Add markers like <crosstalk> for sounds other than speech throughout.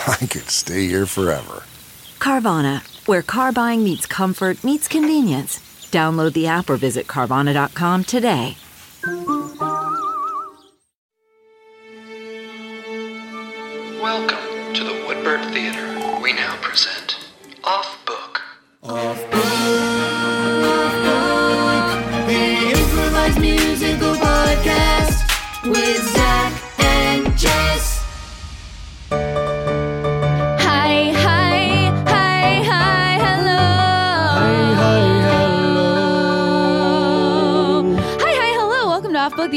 <laughs> I could stay here forever. Carvana, where car buying meets comfort, meets convenience. Download the app or visit Carvana.com today. Welcome to the Woodbird Theater. We now present Off Book. Off Book. Off Book. The improvised musical podcast with Zach and Jess.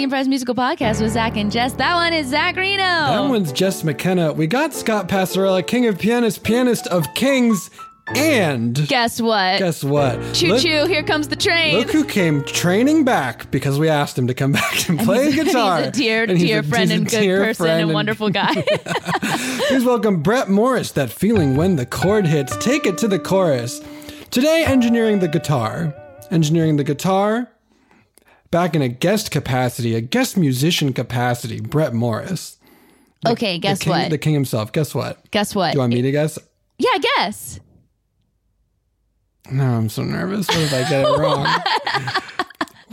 The improvised musical podcast with Zach and Jess. That one is Zach Reino. That one's Jess McKenna. We got Scott Passarella, king of pianists, pianist of kings, and Guess what? guess what? choo choo, here comes the train. Look who came training back because we asked him to come <laughs> back and play he's, guitar. He's <laughs> a dear, And dear a- friend and good person friend and wonderful <laughs> guy. Please welcome Brett Morris. That feeling when the chord hits, take it to the chorus. Today, engineering the guitar, engineering the guitar. Back in a guest capacity, a guest musician capacity, Brett Morris. okay, guess the king, what? The king himself. Guess what? guess what? Do you want me to guess? yeah, guess. No, I'm so nervous. What if I get it wrong? <laughs>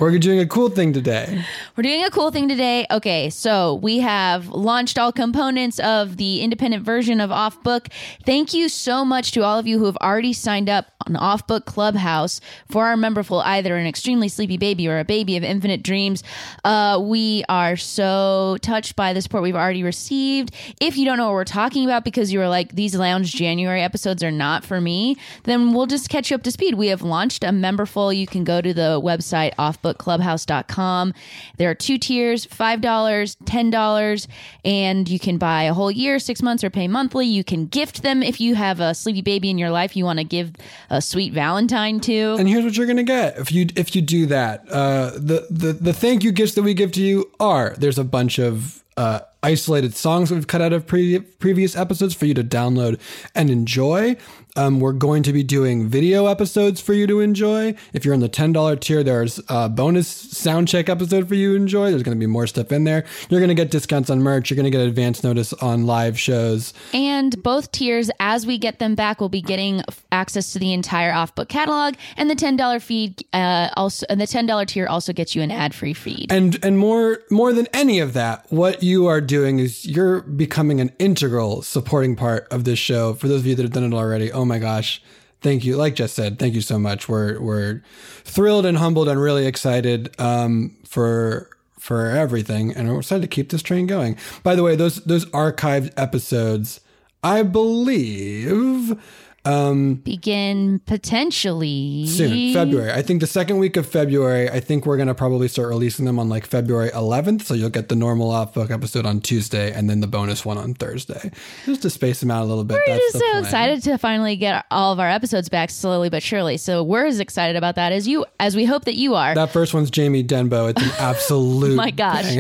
We're doing a cool thing today. We're doing a cool thing today. Okay, so we have launched all components of the independent version of Off Book. Thank you so much to all of you who have already signed up on Off Book Clubhouse for our memberful, either an extremely sleepy baby or a baby of infinite dreams. Uh, we are so touched by the support we've already received. If you don't know what we're talking about because you were like, these Lounge January episodes are not for me, then we'll just catch you up to speed. We have launched a memberful. You can go to the website offbookclubhouse.com. There are two tiers $5, $10, and you can buy a whole year, six months, or pay monthly. You can gift them if you have a sleepy baby in your life you want to give a sweet Valentine to. And here's what you're gonna get if you if you do that. Uh, the the the thank you gifts that we give to you are there's a bunch of uh, isolated songs we've cut out of pre- previous episodes for you to download and enjoy. Um, we're going to be doing video episodes for you to enjoy. If you're in the ten dollar tier, there's a bonus sound check episode for you to enjoy. There's going to be more stuff in there. You're going to get discounts on merch. You're going to get advance notice on live shows. And both tiers, as we get them back, will be getting access to the entire off book catalog. And the ten dollar feed uh, also, and the ten dollar tier also gets you an ad free feed. And and more more than any of that, what you are doing is you're becoming an integral supporting part of this show. For those of you that have done it already, oh my gosh, thank you. Like Jess said, thank you so much. We're we're thrilled and humbled and really excited um, for for everything, and we're excited to keep this train going. By the way, those those archived episodes, I believe. Begin potentially. Soon february. I think the second week of february i think we're going to probably start releasing them on like february 11th so you'll get the normal off book episode on tuesday and then the bonus one on thursday. Just to space them out a little bit. We're That's just so plan. excited to finally get all of our episodes back slowly but surely. So we're as excited about that as you, as we hope that you are. that first one's jamie denbo. It's an absolute <laughs> my gosh.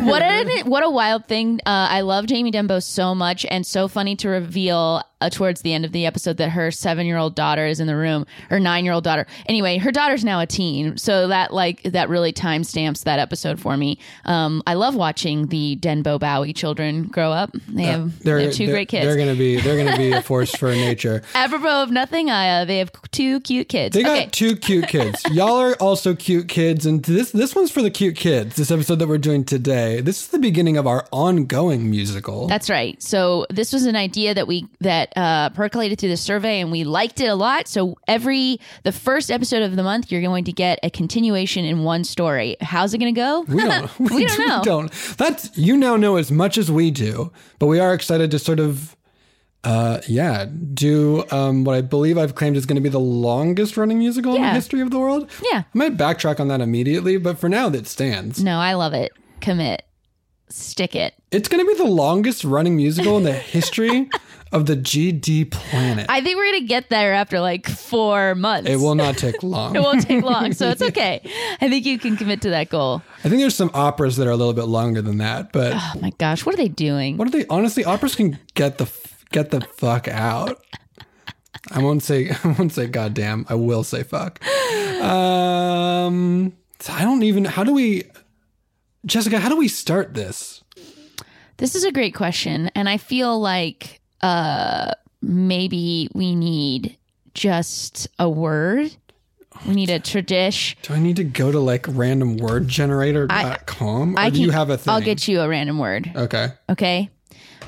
what <laughs> a what a wild thing. Uh, i love jamie denbo so much and so funny to reveal uh, towards the end of the episode that her seven year old daughter is in the room her nine year old daughter anyway her daughter's now a teen so that like that really timestamps that episode for me um, i love watching the denbo bowie children grow up they have, they they're, have 2 they're- great kids they're going to be they're going to be a force for <laughs> nature apropos of nothing uh, they have two cute kids. They got okay. two cute kids. Y'all are also cute kids, and this this one's for the cute kids. This episode that we're doing today. This is the beginning of our ongoing musical. That's right. So this was an idea that we that uh, percolated through the survey, and we liked it a lot. So every the first episode of the month, you're going to get a continuation in one story. How's it going to go? we don't. <laughs> We don't know. <laughs> don't. That's you now know as much as we do, but we are excited to sort of, uh, yeah, do um, what I believe I've claimed is going to be the longest running musical in the history of the world. Yeah. I might backtrack on that immediately, but for now, that stands. No, I love it. Commit. Stick it. It's going to be the longest running musical in the history of the GD planet. I think we're gonna get there after like four months. it will not take <laughs> long. It won't take long, so it's okay. I think you can commit to that goal. I think there's some operas that are a little bit longer than that, but Oh my gosh, what are they doing? what are they? Honestly, operas can get the get the fuck out. I won't say <laughs> I won't say goddamn. I will say fuck. Um, I don't even. How do we, Jessica? How do we start this? This is a great question, and I feel like uh maybe we need just a word. We need a tradition. Do I need to go to like randomwordgenerator.com? Or I do you have a thing? I'll get you a random word. Okay. Okay.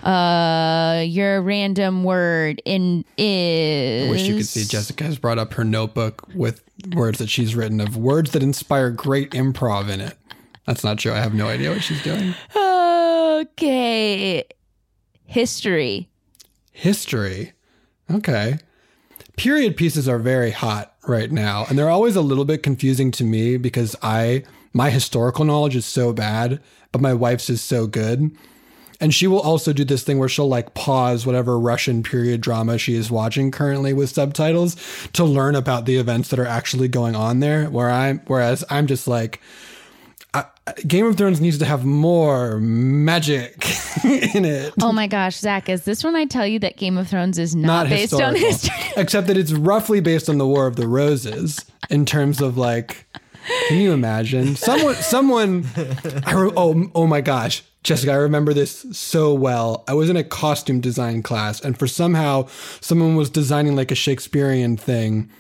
Uh, your random word in is. I wish you could see Jessica has brought up her notebook with words that she's written of words that inspire great improv in it. That's not true. I have no idea what she's doing. Okay. History. History. Okay. Period pieces are very hot right now, and they're always a little bit confusing to me because I my historical knowledge is so bad, but my wife's is so good. And she will also do this thing where she'll like pause whatever Russian period drama she is watching currently with subtitles to learn about the events that are actually going on there. Where I'm, whereas I'm just like, Game of Thrones needs to have more magic <laughs> in it. Oh my gosh, Zach, is this when I tell you that Game of Thrones is not, not based on history? <laughs> except that it's roughly based on the War of the Roses in terms of like. Can you imagine someone? Someone. I re- oh oh my gosh, Jessica, I remember this so well. I was in a costume design class, and for somehow someone was designing like a Shakespearean thing,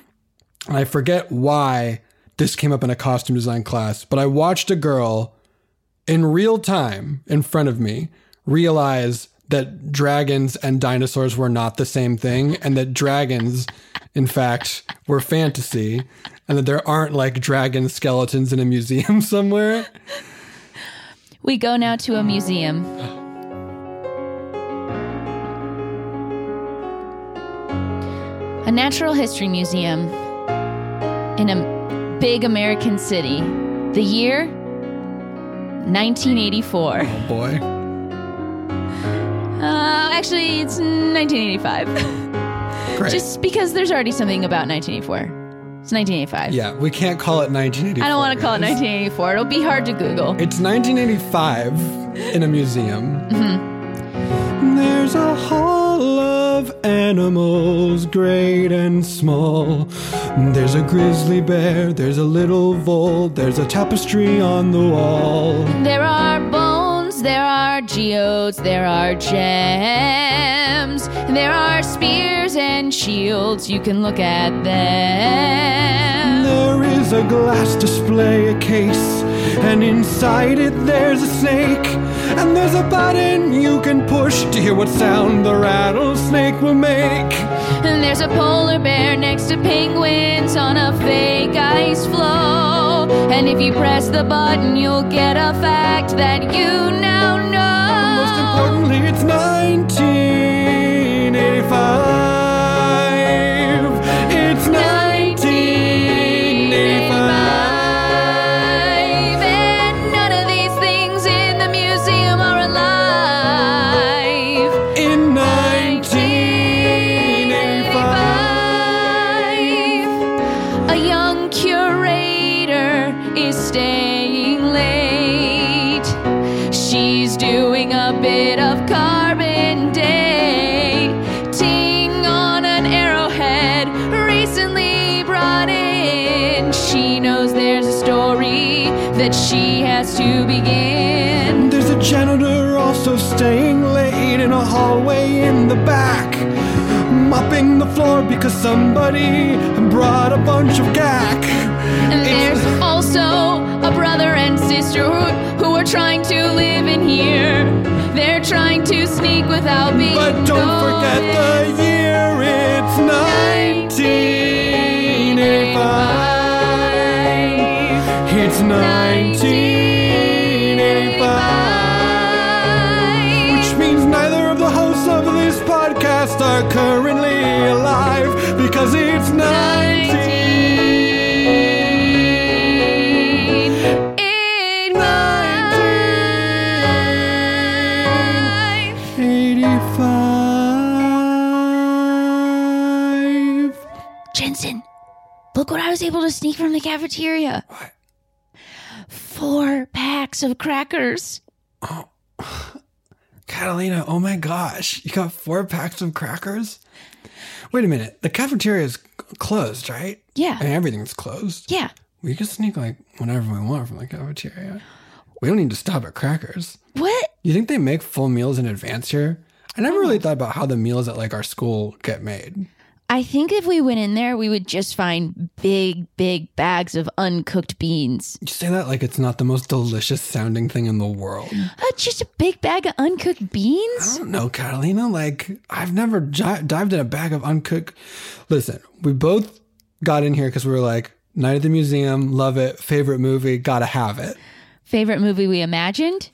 and I forget why this came up in a costume design class. But I watched a girl in real time in front of me realize that dragons and dinosaurs were not the same thing and that dragons in fact were fantasy and that there aren't like dragon skeletons in a museum <laughs> somewhere We go now to a museum. A natural history museum in a big American city. The year 1984. oh boy Uh, actually, it's 1985. great Just because there's already something about 1984. It's 1985. yeah we can't call it 1984 I don't want to call it 1984. It'll be hard to Google. it's 1985 in a museum Mm-hmm. there's a hall of animals great and small there's a grizzly bear there's a little vole there's a tapestry on the wall There are bones, there are geodes, there are gems, there are spears and shields. You can look at them. There is a glass display, a case, and inside it there's a snake. And there's a button you can push to hear what sound the rattlesnake will make. And there's a polar bear next to penguins on a fake ice floe. And if you press the button, you'll get a fact that you now know. Most importantly, it's 1985. Somebody brought a bunch of gack. And there's also a brother and sister who, who are trying to live in here. They're trying to sneak without being But don't forget the year, it's 1985. It's 1985. Sneak from the cafeteria. What? Four packs of crackers. Oh. Catalina, oh my gosh, you got four packs of crackers? Wait a minute, the cafeteria is closed, right? Yeah. And everything's closed. Yeah. We can sneak like whenever we want from the cafeteria. We don't need to stop at crackers. What? You think they make full meals in advance here? I never really thought about how the meals at like our school get made. I think if we went in there, we would just find big, big bags of uncooked beans. You say that like it's not the most delicious sounding thing in the world. Uh, just a big bag of uncooked beans? I don't know, Catalina. Like, I've never ji- dived in a bag of uncooked. Listen, we both got in here because we were like, Night at the Museum, love it, favorite movie, gotta have it. Favorite movie we imagined?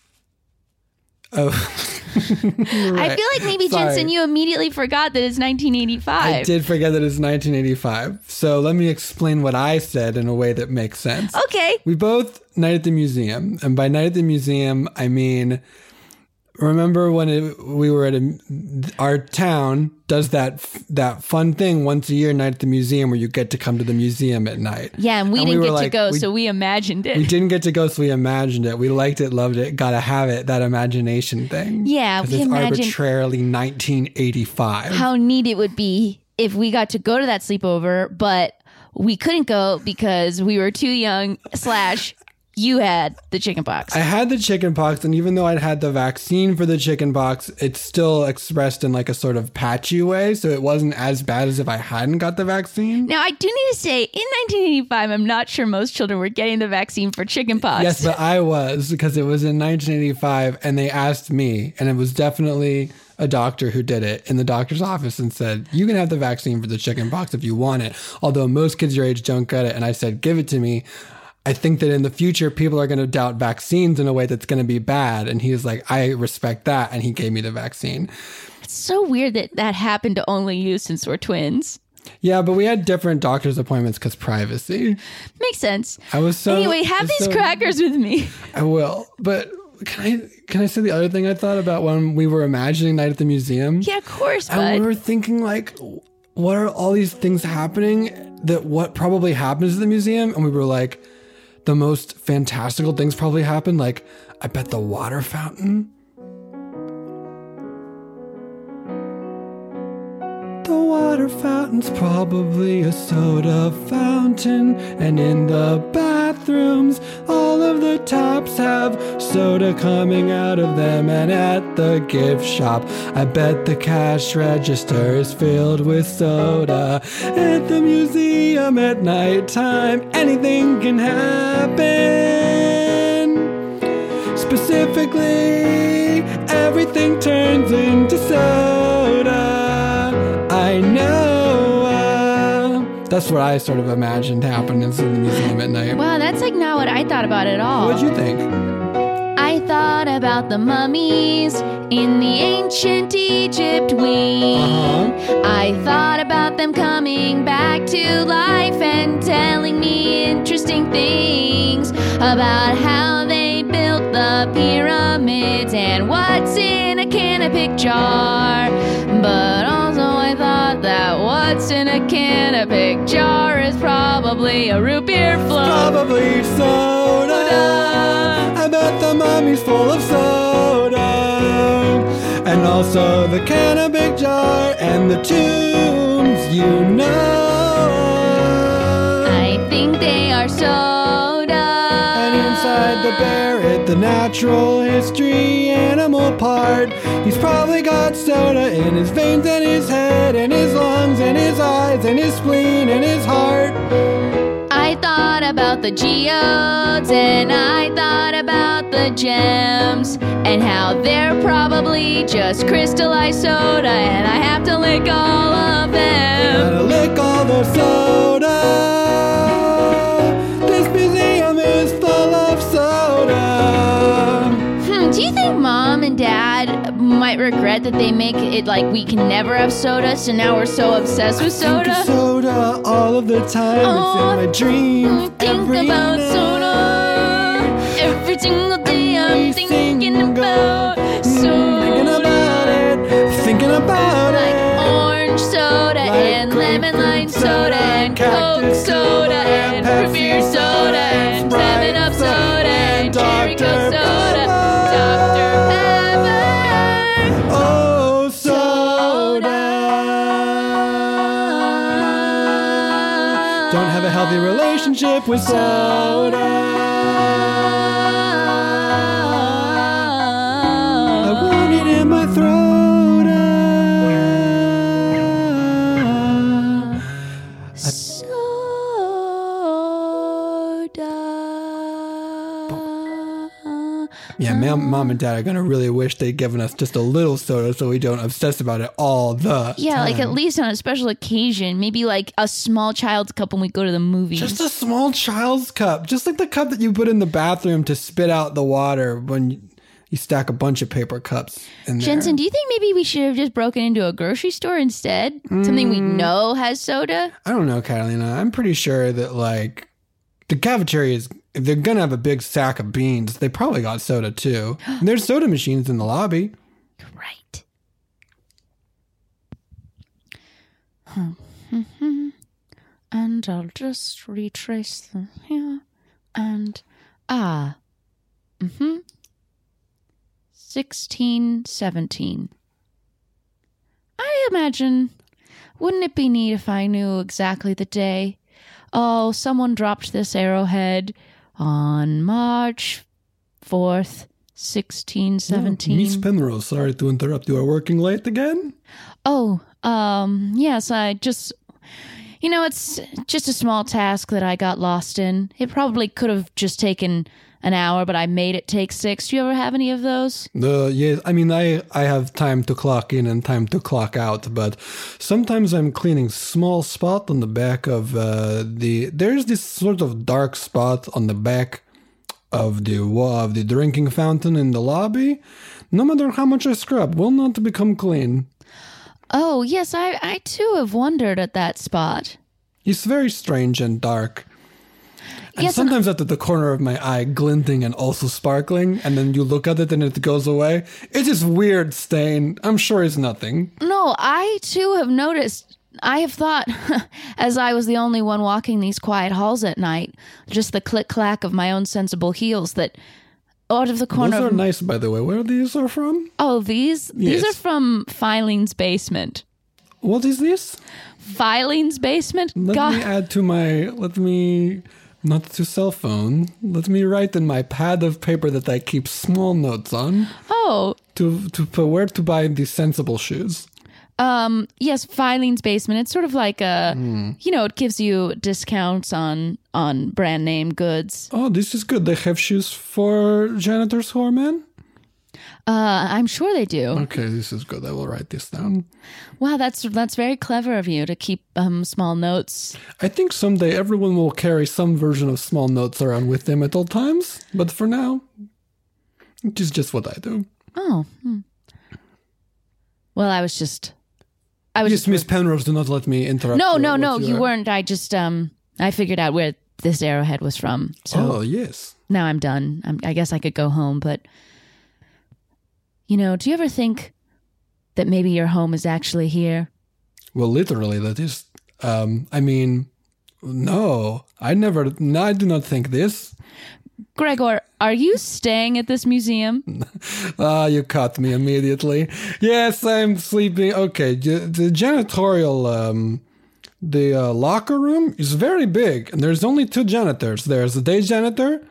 Oh, <laughs> <laughs> I feel like maybe, Sorry. Jensen, you immediately forgot that it's 1985. I did forget that it's 1985. So let me explain what I said in a way that makes sense. Okay. We both Night at the Museum, and by Night at the Museum, I mean remember when it, we were at a, our town does that that fun thing once a year, Night at the Museum, where you get to come to the museum at night. Yeah, and we And didn't were get to go, we- so we imagined it. We didn't get to go, so we imagined it. We liked it, loved it, gotta have it. That imagination thing. Yeah, we it's arbitrarily 1985. How neat it would be if we got to go to that sleepover, but we couldn't go because we were too young, slash, you had the chicken pox. I had the chicken pox, and even though I'd had the vaccine for the chicken pox, it's still expressed in like a sort of patchy way. So it wasn't as bad as if I hadn't got the vaccine. now, I do need to say, in 1985, I'm not sure most children were getting the vaccine for chicken pox. Yes, but I was because it was in 1985, and they asked me, and it was definitely a doctor who did it in the doctor's office and said, You can have the vaccine for the chicken pox if you want it. Although most kids your age don't get it. And I said, Give it to me. I think that in the future, people are going to doubt vaccines in a way that's going to be bad. And he's like, I respect that. And he gave me the vaccine. It's so weird that that happened to only you since we're twins. Yeah, but we had different doctor's appointments because privacy. Makes sense. I was so. anyway, have these so- crackers with me. I will. But can I can I say the other thing I thought about when we were imagining Night at the Museum? Yeah, of course, And we were thinking like, what are all these things happening? That what probably happens at the museum? And we were like, the most fantastical things probably happened. Like, I bet the water fountain. Water fountain's probably a soda fountain, and in the bathrooms, all of the taps have soda coming out of them. And at the gift shop, I bet the cash register is filled with soda. At the museum at nighttime, anything can happen. Specifically, everything turns into soda. That's what I sort of imagined happening in the museum at night. Wow, that's like not what I thought about at all. What'd you think? I thought about the mummies in the ancient Egypt wing. Uh-huh. I thought about them coming back to life and telling me interesting things about how they built the pyramids and what's in a Canopic jar. But what's in a Canopic jar is probably a root beer float. Probably soda. I bet the mummy's full of soda. And also the canopic jar and the tunes, you know. I think they are soda. Inside the barret the natural history animal part. He's probably got soda in his veins and his head and his lungs and his eyes and his spleen and his heart. I thought about the geodes and I thought about the gems and how they're probably just crystallized soda and I have to lick all of them. Gotta lick all the soda. And dad might regret that they make it like we can never have soda so now we're so obsessed with Think of soda? soda all of the time. Oh, it's in my dreams. Think every about night. soda. Every single day I'm thinking single- about Mm, soda. Thinking about it. Thinking about like it. orange soda Like and lemon lime soda soda and Coke soda and root Pepsi beer soda and Seven Up soda and Cherry Coke soda, Don't have a healthy relationship with soda. Mom, and dad are gonna really wish they'd given us just a little soda so we don't obsess about it all the Yeah, like at least on a special occasion, maybe like a small child's cup when we go to the movies. Just a small child's cup, just like the cup that you put in the bathroom to spit out the water when you, you stack a bunch of paper cups in there. Jensen, do you think maybe we should have just broken into a grocery store instead? Something we Mm. know has soda? I don't know, Catalina. I'm pretty sure that like the cafeteria is. If they're gonna have a big sack of beans, they probably got soda too. And <gasps> there's soda machines in the lobby. Right. <laughs> and I'll just retrace them here. And ah. Mm-hmm. Sixteen seventeen. I imagine wouldn't it be neat if I knew exactly the day? Oh, someone dropped this arrowhead on March fourth, sixteen seventeen. Miss Penrose, sorry to interrupt. You are working late again. Oh, um, yes, I just. You know, it's just a small task that I got lost in. It probably could have just taken an hour, but I made it take six. Do you ever have any of those? The yes, I mean I I have time to clock in and time to clock out, but sometimes I'm cleaning small spot on the back of uh, the. There's this sort of dark spot on the back of the wall of the drinking fountain in the lobby. No matter how much I scrub, will not become clean. Oh, yes, I, I too have wondered at that spot. It's very strange and dark. And Yes, and- sometimes at the corner of my eye, glinting and also sparkling, and then you look at it and it goes away. It's just weird stain. I'm sure it's nothing. No, I too have noticed. I have thought, <laughs> as I was the only one walking these quiet halls at night, just the click clack of my own sensible heels, that out of the corner Those are of nice, by the way. Where are these are from? oh these these are from Filene's basement. What is this? Filene's basement. Let God, me add to my. Let me. Not to cell phone. Let me write in my pad of paper that I keep small notes on oh, to to put where to buy these sensible shoes. um, yes, Filene's basement. It's sort of like a, Hmm. you know, it gives you discounts on on brand name goods. Oh, this is good. They have shoes for janitors who are men. Uh, I'm sure they do. Okay, this is good. I will write this down. Wow, that's that's very clever of you to keep um small notes. I think someday everyone will carry some version of small notes around with them at all times. But for now, it is just what I do. Oh. hmm. Well, I was just. I was Yes, just. Miss Penrose, do not let me interrupt. no, no, no. You weren't. I just um. I figured out where this arrowhead was from. So Oh, yes. now I'm done. I'm, I guess I could go home, but. You know, do you ever think that maybe your home is actually here? Well, literally, that is. Um, I mean, no, I never. No, I do not think this. Gregor, are you staying at this museum? <laughs> Ah, you caught me immediately. Yes, I'm sleeping. Okay, the, the janitorial, um, the uh, locker room is very big, and there's only two janitors. There's a day janitor,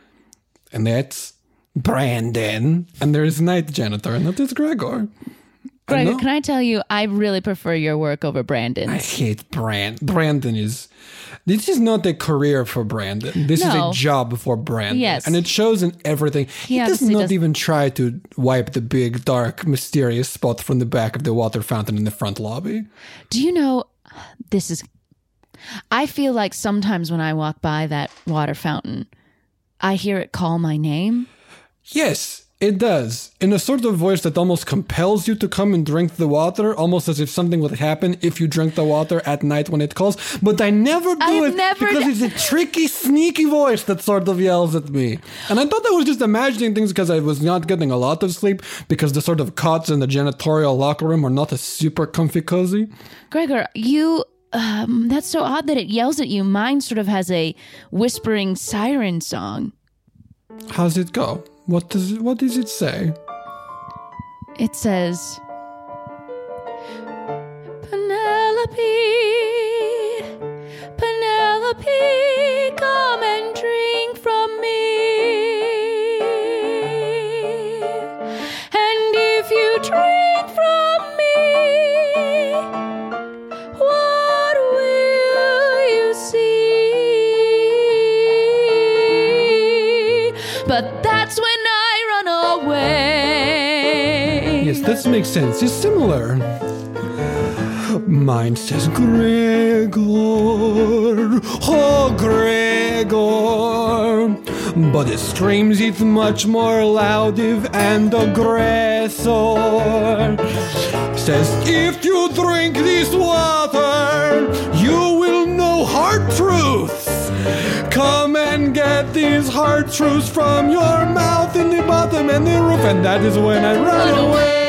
and that's Brandon. And there's night janitor, and that is Gregor. I can I tell you, I really prefer your work over Brandon. I hate Brand. Brandon is. This is not a career for Brandon. This No. is a job for Brandon. Yes. And it shows in everything. He, does not does- even try to wipe the big, dark, mysterious spot from the back of the water fountain in the front lobby. Do you know this is I feel like sometimes when I walk by that water fountain, I hear it call my name. Yes, it does. In a sort of voice that almost compels you to come and drink the water, almost as if something would happen if you drink the water at night when it calls. But I never do I've it never because d- it's a tricky, sneaky voice that sort of yells at me. And I thought I was just imagining things because I was not getting a lot of sleep because the sort of cots in the janitorial locker room are not a super comfy cozy. Gregor, you um, that's so odd that it yells at you. Mine sort of has a whispering siren song. How's it go? What does what does it say? It says Penelope Penelope this makes sense. It's similar. Mine says Gregor, oh Gregor. But it screams it's much more loudive and aggressor. Says, if you drink this water, you will know hard truths. Come and get these hard truths from your mouth in the bottom and the roof, and that is when I run away.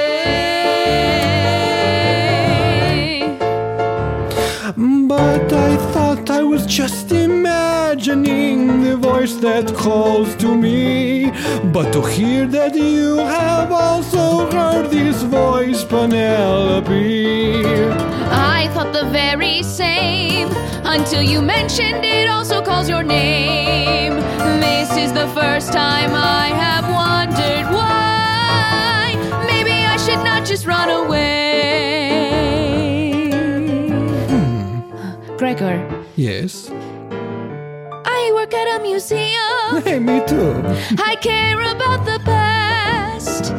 But I thought I was just imagining the voice that calls to me. But to hear that you have also heard this voice, Penelope. I thought the very same until you mentioned it also calls your name. This is the first time I have wondered why. Maybe I should not just run away. Gregor, Yes. I work at a museum. <laughs> Hey, me too. I care about the past,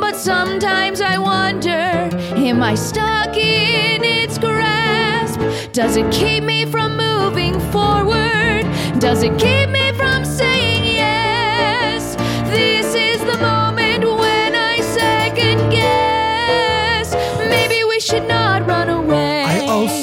but sometimes I wonder am I stuck in its grasp? Does it keep me from moving forward? Does it keep me from saying yes? This is the moment when I second guess. Maybe we should not run away. I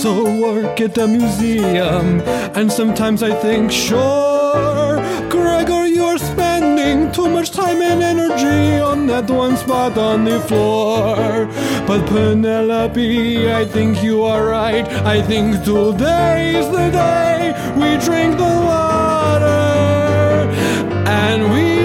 also work at a museum, and sometimes I think, sure, Gregor, you're spending too much time and energy on that one spot on the floor. But Penelope, I think you are right. I think today's the day we drink the water, and we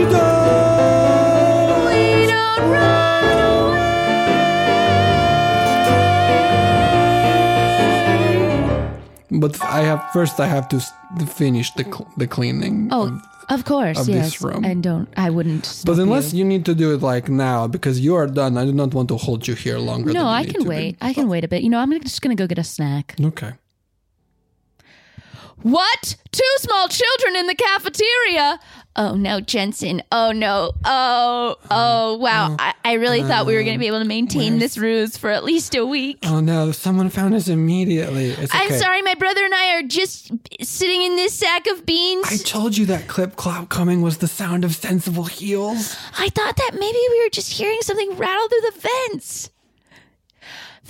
But I have first. I have to finish the cl- the cleaning. Oh, of- of course, of yes. this room. And don't I wouldn't. But unless you. you. need to do it like now because you are done, I do not want to hold you here longer. No, I can wait. I can wait a bit. You know, I'm just gonna go get a snack. Okay. What? Two small children in the cafeteria? Oh no, Jensen. Oh no. Oh, oh, uh-huh. wow. Uh-huh. I, I really thought we were going to be uh, able to maintain this ruse for at least a week. Oh no! Someone found us immediately. It's I'm okay. sorry, my brother and I are just sitting in this sack of beans. I told you that clip clop coming was the sound of sensible heels. I thought that maybe we were just hearing something rattle through the vents.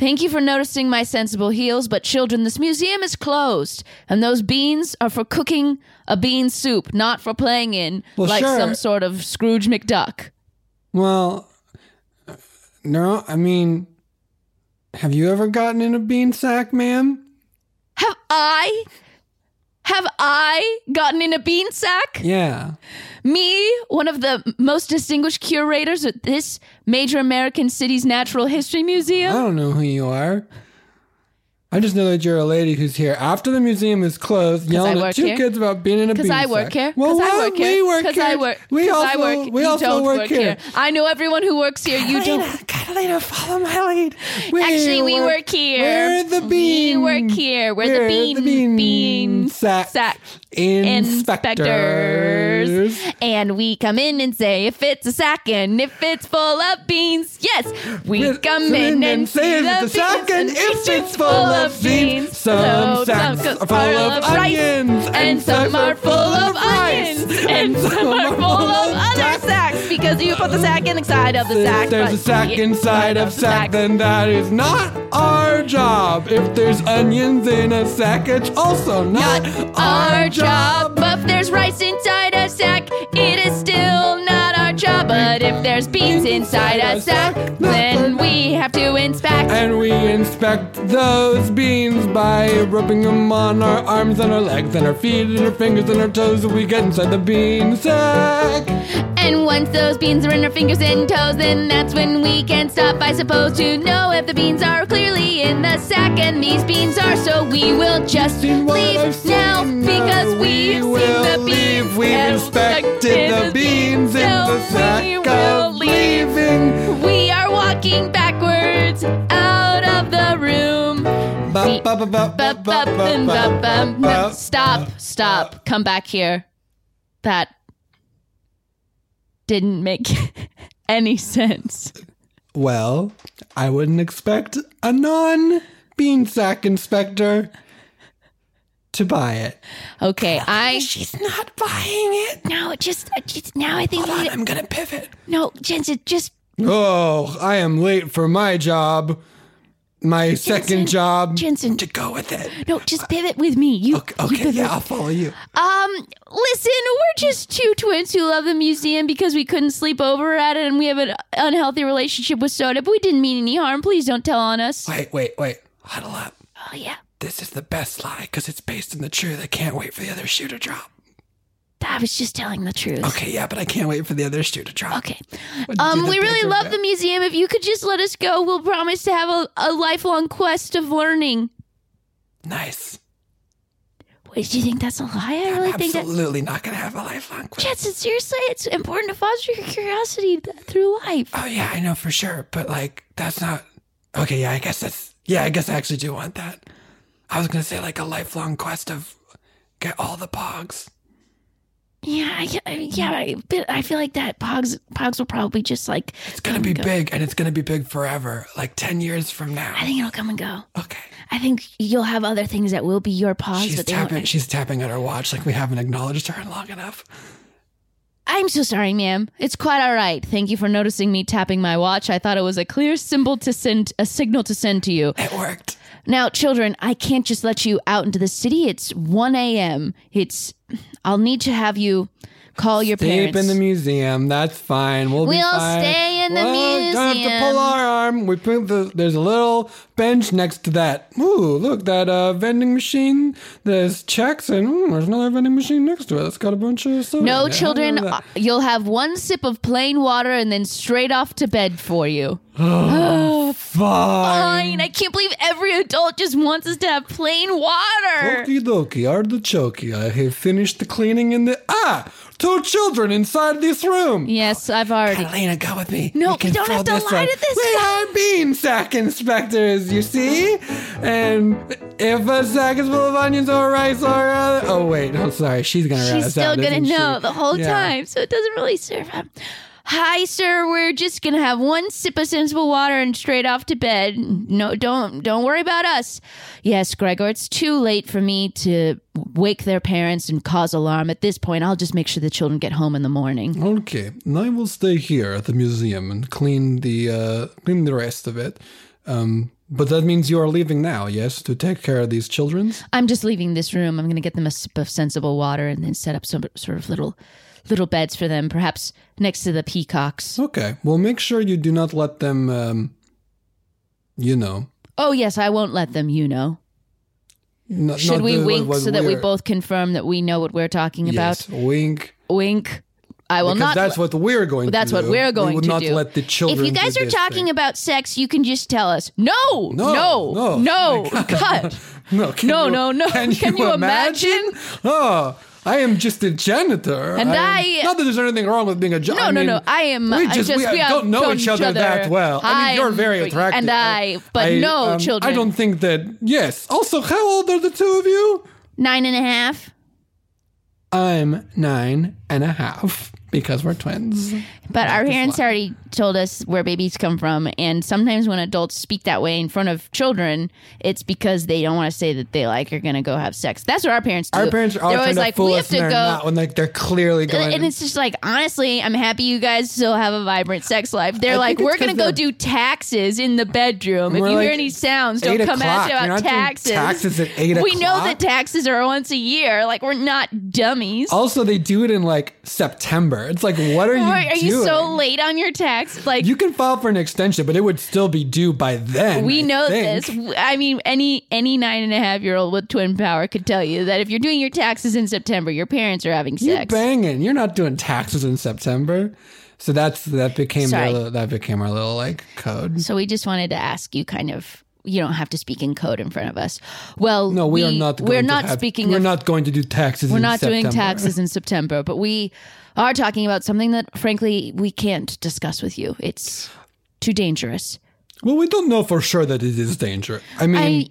Thank you for noticing my sensible heels, but children, this museum is closed, and those beans are for cooking a bean soup, not for playing in Well, like sure. some sort of Scrooge McDuck. Well, no, I mean, have you ever gotten in a bean sack, ma'am? Have I? Have I gotten in a bean sack? Yeah. Me, one of the most distinguished curators at this major American city's natural history Museum? I don't know who you are. I just know that you're a lady who's here after the museum is closed, yelling at two here. kids about being in a bean. Because I work here. Well, I work here. We work here. I work. We also I work. we you also don't work, here. I know everyone who works here. You don't. Catalina, Catalina, follow my lead. Actually, we work here. We're the beans. We work here. We're the bean- bean, bean sack, sack inspectors. inspectors. And we come in and say if it's a sack and if it's full of beans. Yes, we come in and say see if it's a sack and if it's full of beans. Some So sacks are full of onions, and some are full of onions, and some are full of other sacks because you put the sack inside of the If sack. there's a sack inside of sack, then that is not our job. If there's onions in a sack, it's also not, not our job. But if there's rice inside a sack, it is still not job. But if there's beans inside a sack, then we have to inspect. And we inspect those beans by rubbing them on our arms and our legs and our feet and our fingers and our toes. And we get inside the bean sack. And once those beans are in our fingers and toes, then that's when we can stop, I suppose, to know if the beans are clearly in the sack. And these beans are, so we will just leave now because uh, we've seen the beans. We've inspected the in the sack we of leaving. We are walking backwards out of the room. And. Stop, stop. Come back here. That didn't make any sense. Well, I wouldn't expect a non bean sack inspector to buy it. Okay, I She's not buying it. no, just, just now. I think Hold on, I'm gonna pivot. no, Jensen, just Oh, I am late for my job. My second job. Jensen. To go with it. no, just pivot with me. You Okay, you okay yeah, I'll follow you. Um, listen, we're just two twins who love the museum because we couldn't sleep over at it and we have an unhealthy relationship with soda, but we didn't mean any harm. Please don't tell on us. Wait, wait, wait. Huddle up. Oh, yeah. This is the best lie because it's based in the truth. I can't wait for the other shoe to drop. I was just telling the truth. Okay, yeah, but I can't wait for the other shoe to drop. Okay. Um, we really love bet? the museum. If you could just let us go, we'll promise to have a, a lifelong quest of learning. Nice. Wait, do you think that's a lie? I really I'm think that. absolutely not gonna have a lifelong quest. Jensen, seriously, it's important to foster your curiosity th- through life. Oh yeah, I know for sure, but like that's not okay. Yeah, I guess that's yeah. I guess I actually do want that. I was gonna say like a lifelong quest of get all the pogs. Yeah, yeah, I- but I feel like that Pogs Pogs will probably just like. It's gonna be go. big, and it's gonna be big forever, like ten years from now. I think it'll come and go. Okay, I think you'll have other things that will be your Pogs, she's tapping. won't. She's tapping at her watch, like we haven't acknowledged her in long enough. I'm so sorry, ma'am. It's quite all right. Thank you for noticing me tapping my watch. I thought it was a clear symbol to send, a signal to send to you. It worked. Now, children, I can't just let you out into the city. It's 1 a.m. It's. I'll need to have you call your parents. in the museum. That's fine. We'll, be We'll fine. stay in the Well, Don't have to pull our arm. We put the. There's a little bench next to that. Ooh, look that uh, vending machine. There's checks and ooh, there's another vending machine next to it. That's got a bunch of soda. no, children, uh, you'll have one sip of plain water and then straight off to bed for you. that. <sighs> <sighs> Fine. Fine. I can't believe every adult just wants us to have plain water. Okie dokie, artichoke. I have finished the cleaning in the ah. Two children inside this room. Yes, I've already. Catalina, go with me. No, We we don't have to lie one. to this We guy. are bean sack inspectors, you see? And if a sack is full of onions or rice or other. Oh, wait. I'm sorry. She's going to She's still gonna isn't she? know the whole Yeah. time, so it doesn't really serve him. Hi, sir. We're just gonna have one sip of sensible water and straight off to bed. No, don't don't worry about us. Yes, Gregor. It's too late for me to wake their parents and cause alarm. At this point, I'll just make sure the children get home in the morning. Okay, and I will stay here at the museum and clean the uh, clean the rest of it. Um, but that means you are leaving now, yes, to take care of these children? I'm just leaving this room. I'm gonna get them a sip of sensible water and then set up some sort of little little beds for them, perhaps next to the peacocks. Okay, well, make sure you do not let them. Um, you know, Oh yes, I won't let them. You know. n- Should we the- wink what so that we both confirm that we know what we're talking about? Wink. Wink. I will because not. That's what we're going. That's to what do. we're going we will to not do. let the children. If you guys are talking thing. about sex, you can just tell us. No, No, no, no, no, <laughs> cut. no, can No, you- no, no. Can, Can you you imagine? Oh, I am just a janitor. And am- I- not that there's anything wrong with being a janitor. No, no, no. I am. We I just, we, we don't know each other, that well. I mean, you're very attractive, and I, but no um, children. I don't think that. Yes. Also, how old are the two of you? Nine and a half. I'm nine and a half because we're twins. Mm-hmm. But our parents already told us where babies come from, and sometimes when adults speak that way in front of children, it's because they don't want to say that they like are going to go have sex. That's what our parents do. Our parents are always always like, we have to go. not when like they're clearly going. and it's just like honestly, I'm happy you guys still have a vibrant sex life. They're I like, we're going to go do taxes in the bedroom. If We're you hear any sounds, don't eight come at o'clock. us You're about not doing taxes. taxes at eight We know that taxes are once a year. Like we're not dummies. also, they do it in like September. It's like, what are you are doing? you so late on your tax? Like You can file for an extension, but it would still be due by then. we I know think. this. I mean, any any nine and a half year old with twin power could tell you that if you're doing your taxes in September, your parents are having sex. You're banging. You're not doing taxes in September. So that's that became little- that became our little like code. So we just wanted to ask you, kind of. You don't have to speak in code in front of us. Well, No, we, are not. Going We're to not have- speaking. We're of, not going to do taxes. We're not doing taxes in September, but we are talking about something that, frankly, we can't discuss with you. It's too dangerous. Well, we don't know for sure that it is dangerous. I mean,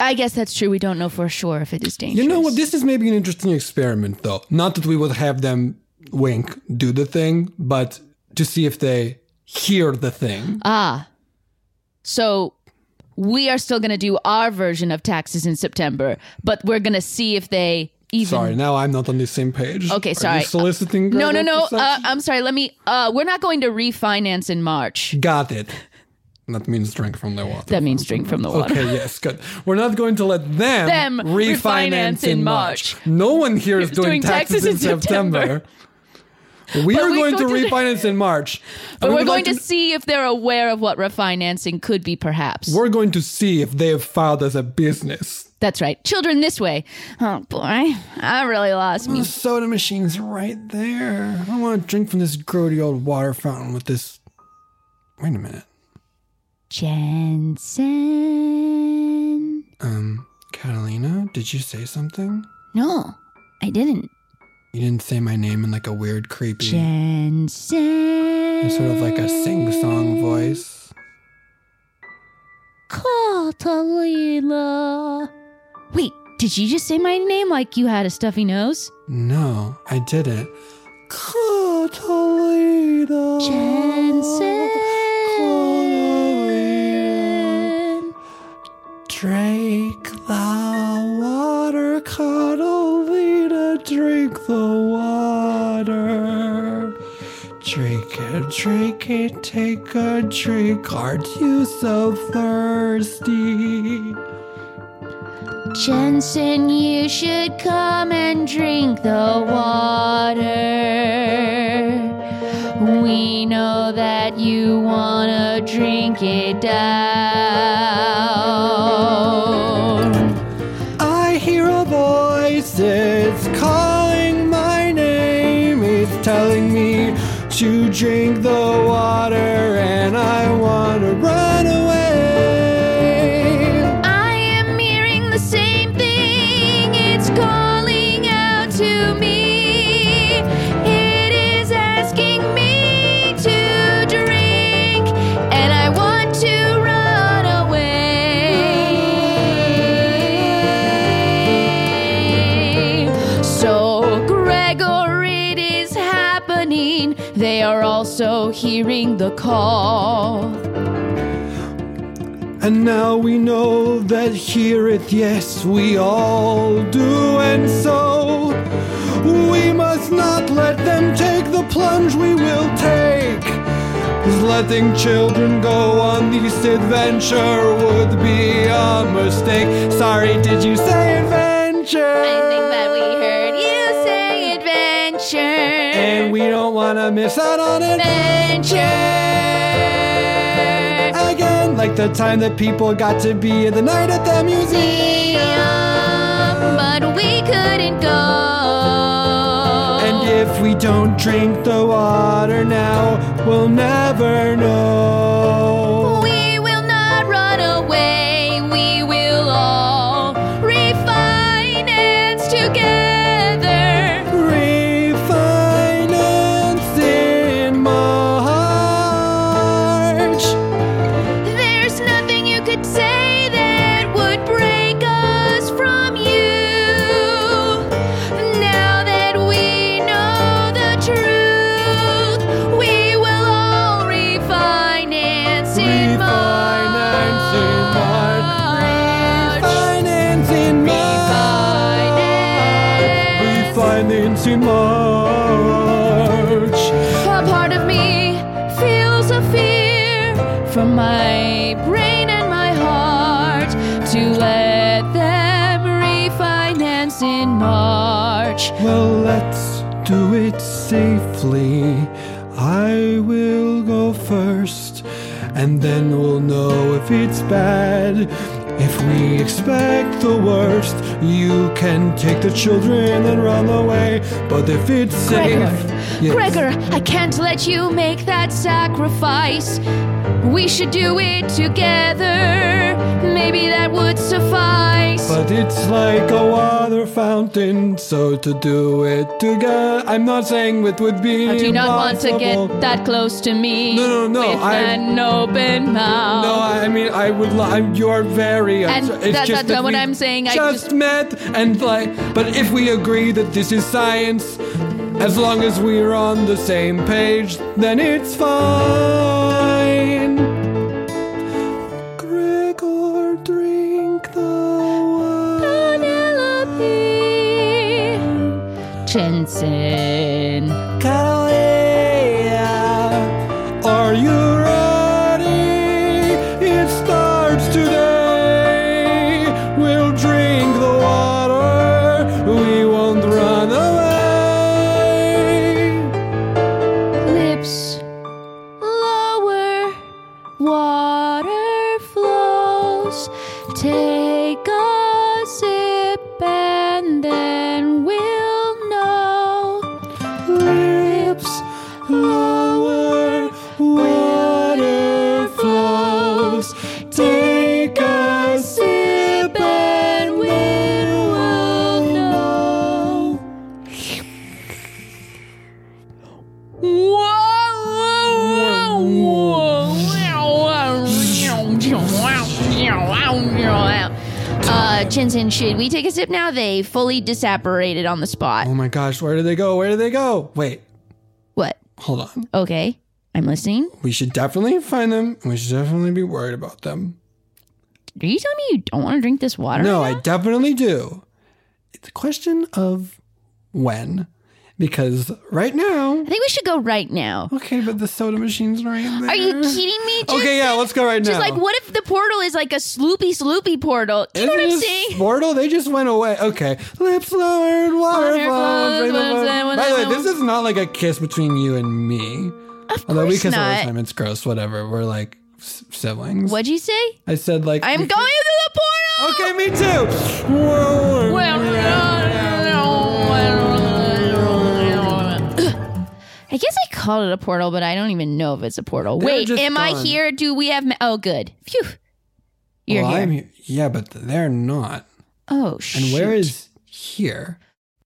I, I guess that's true. We don't know for sure if it is dangerous. you know what? This is maybe an interesting experiment, though. Not that we would have them wink do the thing, but to see if they hear the thing. Ah, so we are still going to do our version of taxes in September, but we're going to see if they even. Sorry, now I'm not on the same page. Okay, Are sorry. You soliciting? No, no, no. Uh. I'm sorry. Let me. Uh, we're not going to refinance in March. Got it. That means drink from the water. That means drink from the water. Okay, yes, good. We're not going to let them, Them refinance, refinance in March. March. No one here is doing, doing taxes, taxes in in September. <laughs> We are we going to to- refinance in March. <laughs> But we we're would going like to see if they're aware of what refinancing could be, perhaps. We're going to see if they have filed as a business. That's right. Children this way. Oh, boy. I really lost me. The soda machine's right there. I want to drink from this grody old water fountain with this. Wait a minute. Jensen. Um, Catalina, did you say something? No, I didn't. You didn't say my name in like a weird, creepy, Jensen. sort of like a sing-song voice. Catalina. Wait, did you just say my name like you had a stuffy nose? No, I didn't. Catalina. Jensen. Drink the water, Catalina, drink the water. Drink it, drink it, take a drink. Aren't you so thirsty? Jensen, you should come and drink the water. We know that you wanna drink it down. I hear a voice, it's calling my name. It's telling me to drink the hearing the call. And now we know that heareth, yes, we all do, and so we must not let them take the plunge we will take. 'Cause letting children go on this adventure would be a mistake. Sorry, did you say adventure? I think that we heard you say adventure. And we don't want to miss out on it. Adventure. Again, like the time that people got to be in the night at the museum. But we couldn't go. And if we don't drink the water now, we'll never know. Well, let's do it safely. I will go first, and then we'll know if it's bad. If we expect the worst, you can take the children and run away. But if it's safe, Gregor, Yes. Gregor, I can't let you make that sacrifice. We should do it together. Maybe that would suffice. But it's like a water fountain, so to do it together, I'm not saying it would be. I do not want to get that close to me. No, no, no, With I- an open mouth. No, I mean I would. li- I'm, you're very. Uh, and it's that- just that's not what I'm saying, I Just, just- met and like, but if we agree that this is science, as long as we're on the same page, then it's fine. Jensen. Should we take a sip now? They fully disapparated on the spot. Oh my gosh, where did they go? Where did they go? Wait, What? hold on. Okay, I'm listening. We should definitely find them. and We should definitely be worried about them. Are you telling me you don't want to drink this water? No, right I now? definitely do. It's a question of when. Because right now, I think we should go right now. okay, but the soda machine's right there. Are you kidding me? Okay, yeah, let's go right Just now. like, what if the portal is like a sloopy, sloopy portal? Do you know what I'm saying? Portal, they just went away. Okay. Lips lowered, water Water flows. flows, rainbow water flows. flows, By the way, this is not like a kiss between you and me. Of Although we kiss all the not. time, it's gross. Whatever. We're like s- siblings. What'd you say? I said like. I'm going kiss- to the portal. Okay, me too. Guess I called it a portal, but I don't even know if it's a portal. They're Wait, just am I gone. here? Do we have? Ma- oh, good. Phew. You're well, here. I'm here. Yeah, but they're not. Oh, And where is here?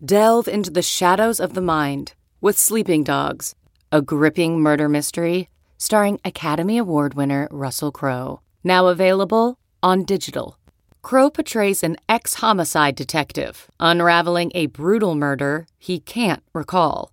Delve into the shadows of the mind with Sleeping Dogs, a gripping murder mystery starring Academy Award winner Russell Crowe. Now available on digital. Crowe portrays an ex homicide detective unraveling a brutal murder he can't recall.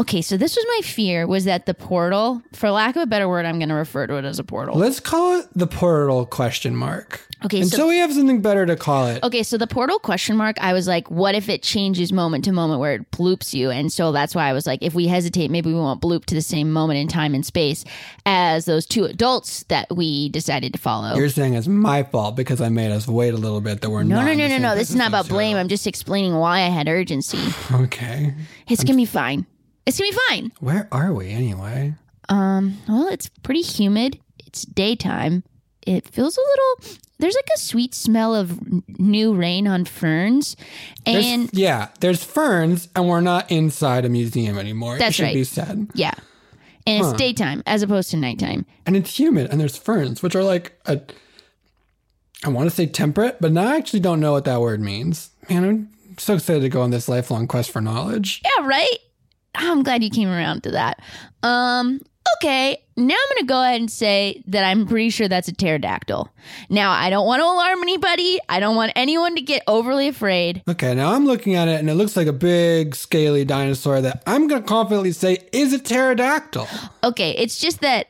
Okay, so this was my fear was that the portal, for lack of a better word, I'm going to refer to it as a portal. Let's call it the portal question mark. Okay, Until so- we have something better to call it. Okay, so the portal question mark, I was like, what if it changes moment to moment where it bloops you? And so that's why I was like, if we hesitate, maybe we won't bloop to the same moment in time and space as those two adults that we decided to follow. You're saying it's my fault because I made us wait a little bit that we're no, not. no, in no, no, no. This is not about blame. I'm just explaining why I had urgency. <laughs> Okay. It's gonna be fine. It's gonna be fine. Where are we anyway? Um, well, it's pretty humid. It's daytime. It feels a little. There's like a sweet smell of n- new rain on ferns, There's- and yeah, there's ferns, and we're not inside a museum anymore. That's it should right. be said. yeah, and it's Huh. daytime as opposed to nighttime. And it's humid, and there's ferns, which are like a. I want to say temperate, but now I actually don't know what that word means. Man, I'm so excited to go on this lifelong quest for knowledge. Yeah, right. I'm glad you came around to that. Um, okay, now I'm gonna go ahead and say that I'm pretty sure that's a pterodactyl. Now, I don't want to alarm anybody. I don't want anyone to get overly afraid. Okay, now I'm looking at it, and it looks like a big, scaly dinosaur that I'm going to confidently say is a pterodactyl. Okay, it's just that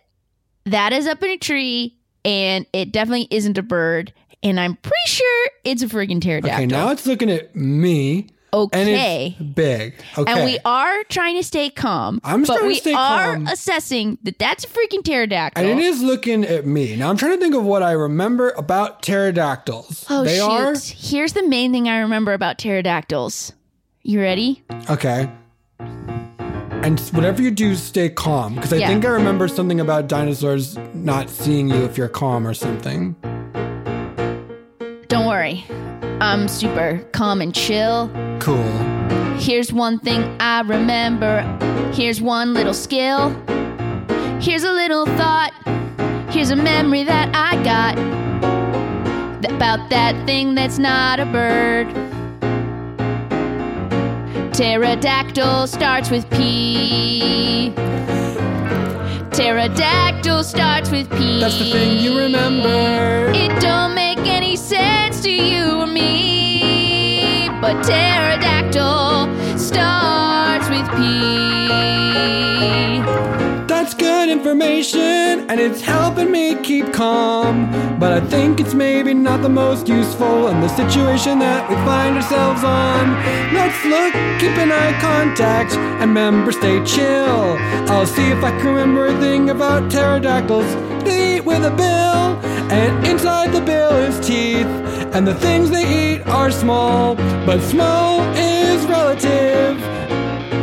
that is up in a tree, and it definitely isn't a bird. And I'm pretty sure it's a freaking pterodactyl. Okay, now it's looking at me, Okay. big. Okay. And we are trying to stay calm. I'm but we are calm. assessing that that's a freaking pterodactyl. And it is looking at me. Now I'm trying to think of what I remember about pterodactyls. Oh they shoot! are Here's the main thing I remember about pterodactyls. You ready? okay. And whatever you do, stay calm. Because I Yeah. think I remember something about dinosaurs not seeing you if you're calm or something. Don't worry. I'm super calm and chill. Cool. Here's one thing I remember. Here's one little skill. Here's a little thought. Here's a memory that I got about that thing that's not a bird. Pterodactyl starts with P. Pterodactyl starts with P. That's the thing you remember. It don't but pterodactyl starts with P. That's good information, and it's helping me keep calm. But I think it's maybe not the most useful in the situation that we find ourselves on. Let's look, keep an eye contact, and remember, stay chill. I'll see if I can remember a thing about pterodactyls. They eat with a bill, and inside the bill is teeth. And the things they eat are small, but small is relative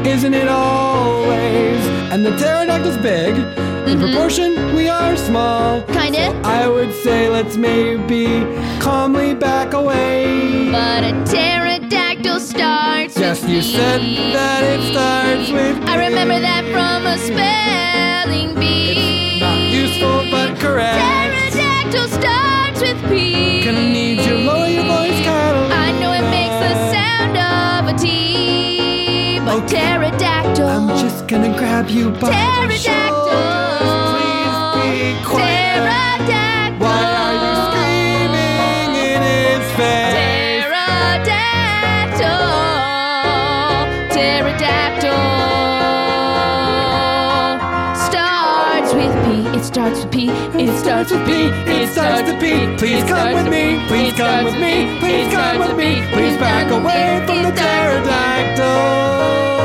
isn't it always? And the pterodactyl's big. In mm-hmm. proportion, we are small. Kinda. I would say let's maybe calmly back away. But a pterodactyl starts yes, you P. said that it starts with. I remember that from a spelling bee. It's Not useful, but correct. Pterodactyl starts with P. Gonna need you lower your voice. I know it makes the sound of a T, but Okay. pterodactyl. I'm just gonna grab you by the Pterodactyl. shoulders. Please be quiet. Pterodactyl. Starts with P. It starts with P. It starts to pee. Please come with with me. Please come with me. Please come with with me. Please back away from the with pterodactyl.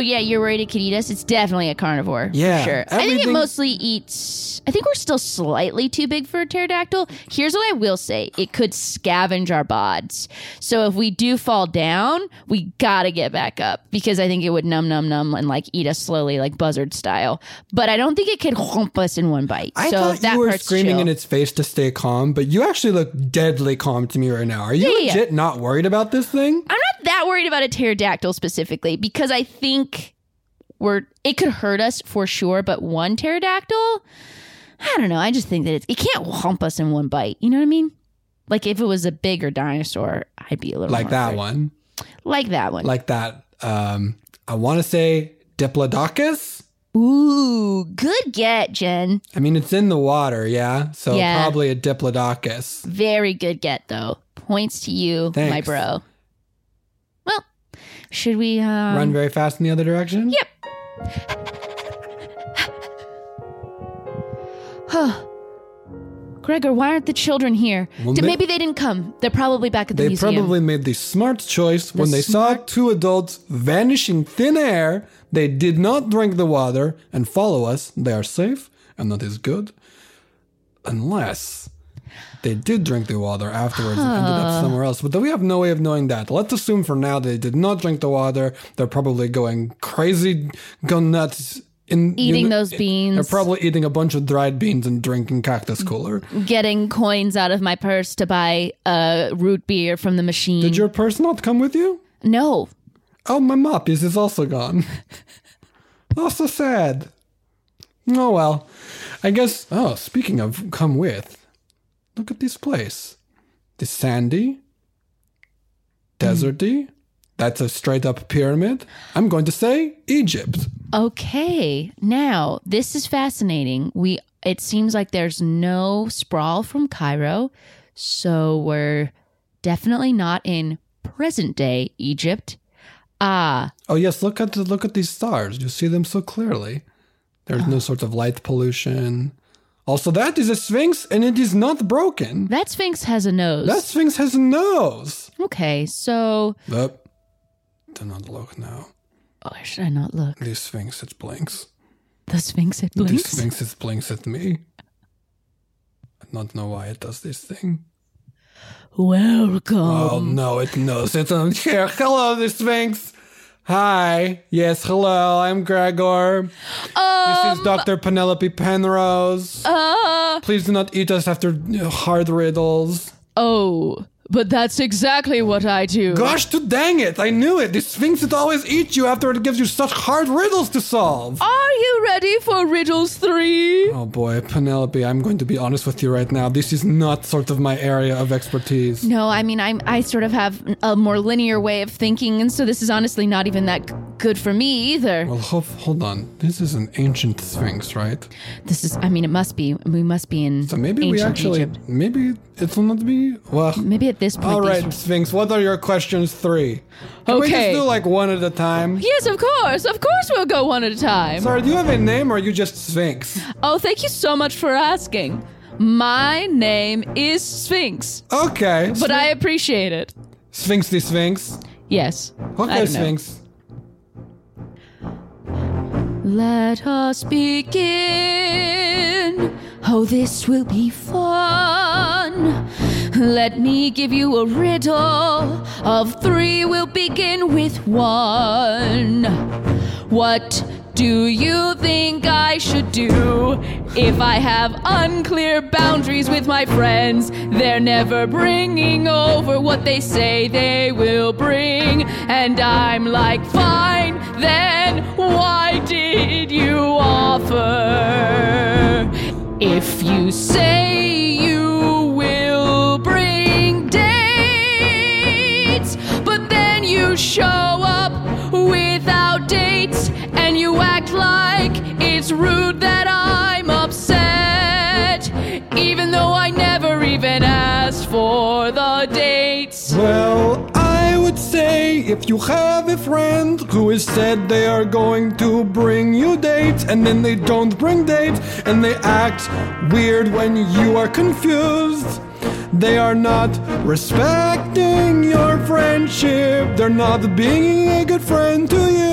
Yeah, you're worried it could eat us. It's definitely a carnivore. Yeah, for sure. I think it mostly eats. I think we're still slightly too big for a pterodactyl. Here's what I will say: it could scavenge our bods. So if we do fall down, we gotta get back up because I think it would num num num and like eat us slowly, like buzzard style. But I don't think it could hump us in one bite. I so thought that you were screaming chill. in its face to stay calm, but you actually look deadly calm to me right now. Are you Yeah, yeah, yeah. legit not worried about this thing? I'm not that worried about a pterodactyl specifically because I think we're it could hurt us for sure, but one pterodactyl, I don't know. I just think that it's, it can't hump us in one bite. You know what I mean? Like if it was a bigger dinosaur, I'd be a little Like that afraid. one. Like that one. Like that. Um, I want to say Diplodocus. Ooh, good get, Jen. I mean, it's in the water, yeah. So Yeah. probably a Diplodocus. Very good get though. Points to you, my bro. Should we um, Run very fast in the other direction. Yep. Huh. Gregor, why aren't the children here? Well, D- they- maybe they didn't come. They're probably back at the They museum. probably made the smart choice when they saw two adults vanish in thin air. They did not drink the water and follow us. They are safe, and that is good. Unless they did drink the water afterwards and ended up somewhere else. But we have no way of knowing that. Let's assume for now they did not drink the water. They're probably going crazy, go nuts. In, Eating you know, those beans. They're probably eating a bunch of dried beans and drinking cactus cooler. getting coins out of my purse to buy a root beer from the machine. Did your purse not come with you? No. Oh, my moppies is also gone. <laughs> oh, so sad. Oh, well. I guess. Oh, speaking of come with, look at this place. It's sandy, deserty. That's a straight up pyramid. I'm going to say Egypt. Okay. Now, this is fascinating. We it seems like there's no sprawl from Cairo, so we're definitely not in present day Egypt. Ah, Oh yes, look at the, look at these stars. You see them so clearly. There's no sort of light pollution. Also, that is a sphinx, and it is not broken. that sphinx has a nose. That sphinx has a nose. okay, so. Do not look now. oh, should I not look? The sphinx it blinks. The sphinx it The blinks. sphinx it blinks at me. I don't know why it does this thing. Welcome. Oh no, it knows it's on here. Hello, the sphinx. Hi. Yes, hello. I'm Gregor. this is Dr. Penelope Penrose. Uh, Please do not eat us after hard riddles. oh, but that's exactly what I do. Gosh, to dang it! I knew it. The sphinx it always eats you after it gives you such hard riddles to solve. Are you ready for riddles three? Oh boy, Penelope, I'm going to be honest with you right now. This is not sort of my area of expertise. No, I mean I'm I sort of have a more linear way of thinking, and so this is honestly not even that g- good for me either. Well, ho- hold on. This is an ancient sphinx, right? This is I mean it must be we must be in So maybe we ancient actually, Egypt. maybe it will not be. Well, Maybe at this point. all these- right, Sphinx. What are your questions three? Can we just Okay. do like one at a time? Yes, of course. Of course we'll go one at a time. Sorry, do you have a name or are you just Sphinx? Oh, thank you so much for asking. My name is Sphinx, Okay. but I appreciate it. Sphinx the Sphinx. Yes. I Okay, don't know. Sphinx. Let us begin. Oh, this will be fun. Let me give you a riddle of three. We'll begin with one. What do you think I should do if I have unclear boundaries with my friends? They're never bringing over what they say they will bring. And I'm like, fine, then why did you offer? If you say you will bring dates, but then you show up without dates and you act like it's rude that I'm upset, even though I never even asked for the dates. Well, I would say if you have a friend who has said they are going to bring you dates and then they don't bring dates and they act weird when you are confused, They are not respecting your friendship. They're not being a good friend to you.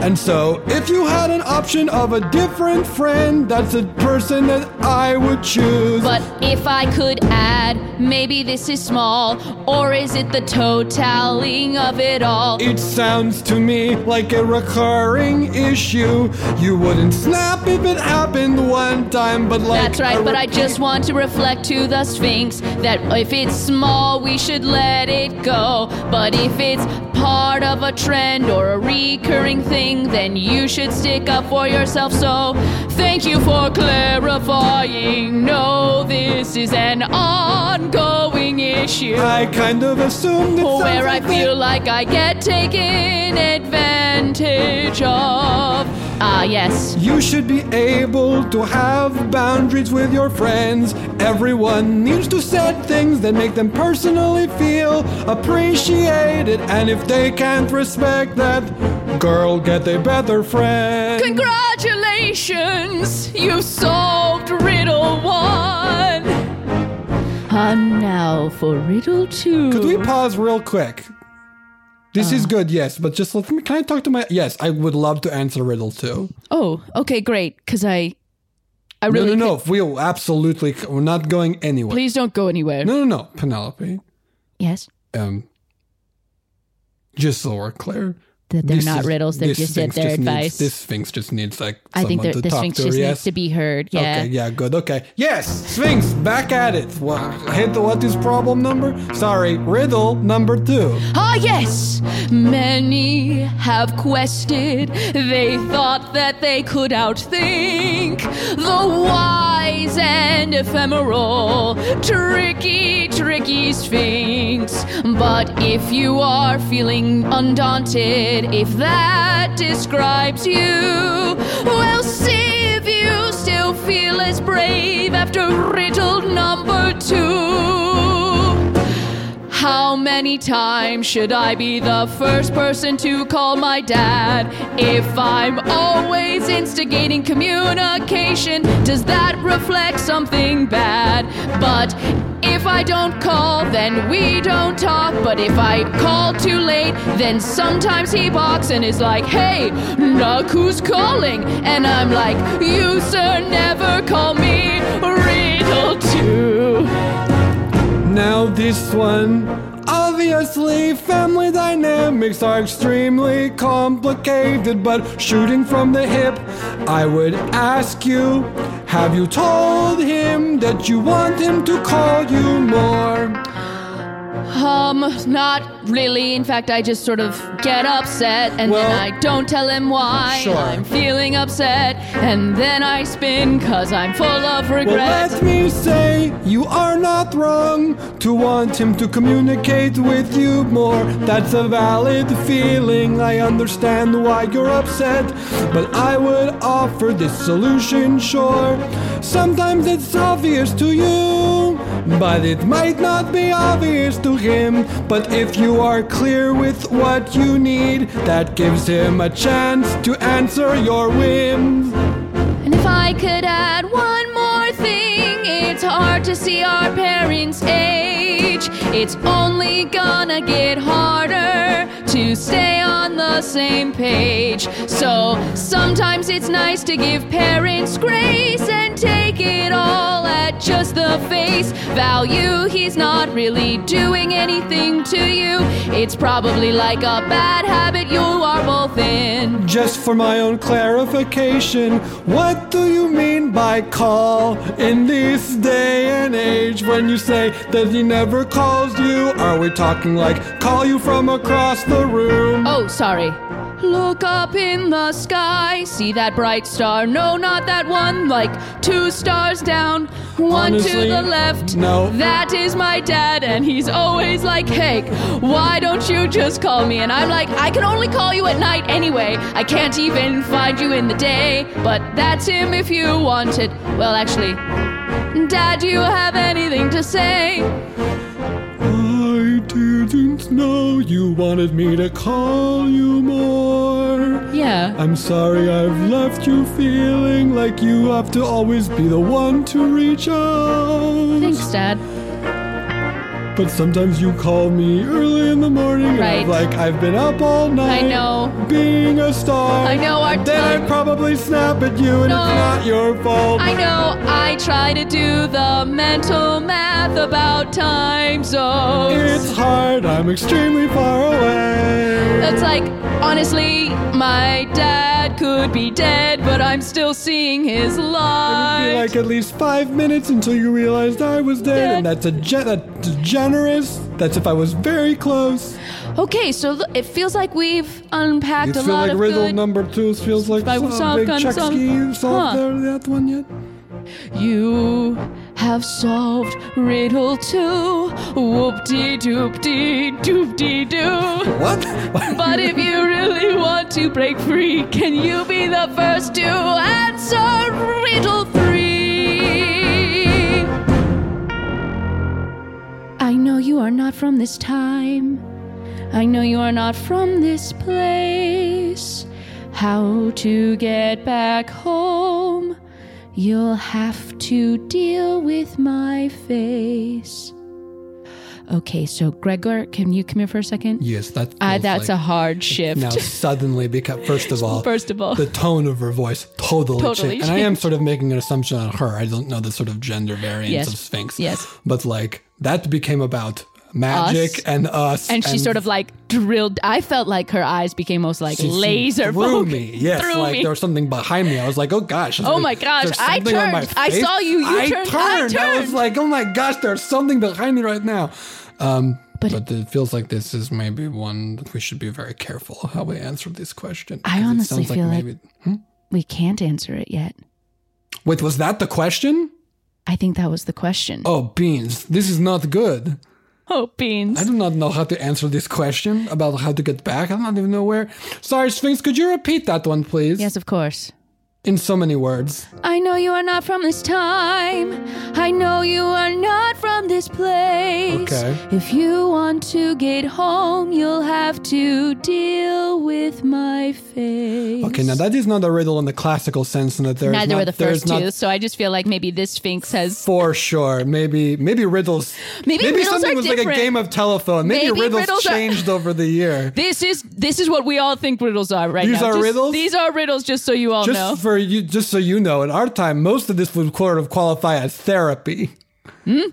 And so, if you had an option of a different friend, that's a person that I would choose. But if I could add, maybe this is small, or is it the totaling of it all? It sounds to me like a recurring issue. You wouldn't snap if it happened one time, but like. That's right, but I just want to reflect to the Sphinx that if it's small, we should let it go. But if it's part of a trend or a recurring thing, then you should stick up for yourself. So, thank you for clarifying. No, this is an ongoing issue. I kind of assumed it sounds Where I feel like I get taken advantage of. Ah, yes. You should be able to have boundaries with your friends. Everyone needs to set things that make them personally feel appreciated. And if they can't respect that, girl, get a better friend. Congratulations! You solved riddle one! And now for riddle two. Could we pause real quick? This is good, yes, but just let me. Can I talk to my? Yes, I would love to answer riddle too. Oh, okay, great. Because I. I really. no, no, no. We'll absolutely. We're not going anywhere. Please don't go anywhere. No, no, no, Penelope. Yes. Um, just so we're clear, That they're this not is- riddles, they're just their needs- advice. this Sphinx just needs like I think the talk Sphinx to. just yes? needs to be heard. Yeah. Okay, yeah, good. Okay. Yes, Sphinx, back at it. What, hit the what is problem number? Sorry, riddle number two. Ah, yes! Many have quested, they thought that they could outthink the wise and ephemeral, tricky, tricky Sphinx. But if you are feeling undaunted, if that describes you, we'll see if you still feel as brave after riddle number two. How many times should I be the first person to call my dad? If I'm always instigating communication, does that reflect something bad? But if I don't call, then we don't talk. But if I call too late, then sometimes he balks and is like, hey, look who's calling. And I'm like, you, sir, never call me Riddle 2. Now this one. Obviously, family dynamics are extremely complicated, but shooting from the hip, I would ask you Have you told him that you want him to call you more? Um, not really. In fact, I just sort of get upset and Well- then I don't tell him why Sure. I'm feeling upset and then I spin cause I'm full of regret. Well, let me say, you are not wrong to want him to communicate with you more. That's a valid feeling. I understand why you're upset, but I would offer this solution, sure. Sometimes it's obvious to you, but it might not be obvious to him. But if you are clear with what you need, that gives him a chance to answer your whims. And if I could add one more thing, it's hard to see our parents' age. It's only gonna get harder to stay on the same page. So sometimes it's nice to give parents grace and take it all at just the face value. He's not really doing anything to you. It's probably like a bad habit you are both in. Just for my own clarification, what do you mean by call in this day and age when you say that he never calls you? Are we talking like call you from across the room? Oh, sorry. Look up in the sky, see that bright star. No, not that one, like two stars down, one to the left. no. That is my dad, and he's always like, Hey, why don't you just call me? And I'm like, I can only call you at night anyway. I can't even find you in the day, but that's him if you want it. Well, actually, Dad, do you have anything to say? I didn't know you wanted me to call you more. Yeah. I'm sorry I've left you feeling like you have to always be the one to reach out. Thanks, Dad. But sometimes you call me early in the morning, and I'm like, I've been up all night. I know. Being a star. I know, our then I probably snap at you, and No. it's not your fault. I know I try to do the mental math about time zones. It's hard. I'm extremely far away. That's like, honestly, my dad could be dead, but I'm still seeing his light. It'd light. be like at least five minutes until you realized I was dead, and that's a gen- that's generous. That's if I was very close. okay, so look, it feels like we've unpacked You a lot like of riddle good. number two feels like some big kind of Chexky. some- You solved Huh. that one yet? You have solved riddle two. Whoop de doop de doop de doo. What? But if you really want to break free, can you be the first to answer riddle three? I know you are not from this time. I know you are not from this place. How to get back home? You'll have to deal with my face. Okay, so Gregor, can you come here for a second? Yes, that. Uh, that's a hard shift. Now suddenly, because first of all, First of all. the tone of her voice totally, Totally changed. And I am sort of making an assumption on her. I don't know the sort of gender variance Yes. of Sphinx. Yes. But like that became about magic Us. and us. and she sort of like drilled. I felt like her eyes became almost like she- she laser threw focused. me. Yes, through like me. there was something behind me. I was like, oh gosh. Oh my gosh, I something on my turned. I saw you. You I turned. I turned. I was like, oh my gosh, there's something behind me right now. Um, But- but, it feels like this is maybe one that we should be very careful how we answer this question. I honestly feel like- maybe- Hmm? we can't answer it yet. Wait, was that the question? I think that was the question. Oh, beans. This is not good. Oh, beans. I do not know how to answer this question about how to get back. I don't even know where. Sorry, Sphinx, could you repeat that one, please? Yes, of course. In so many words. I know you are not from this time. I know you are not from this place. Okay. If you want to get home, you'll have to deal with my face. Okay, now that is not a riddle in the classical sense, in that there's Neither not, were the first not two, so I just feel like maybe this Sphinx has. For sure, maybe maybe riddles. Maybe riddles something are was like a different. game of telephone. Maybe, Maybe riddles, riddles are- changed over the year. This is this is what we all think riddles are right These now. are Just- riddles? These are riddles, just so you all Just know. for you, just so you know, in our time, most of this would sort of qualify as therapy.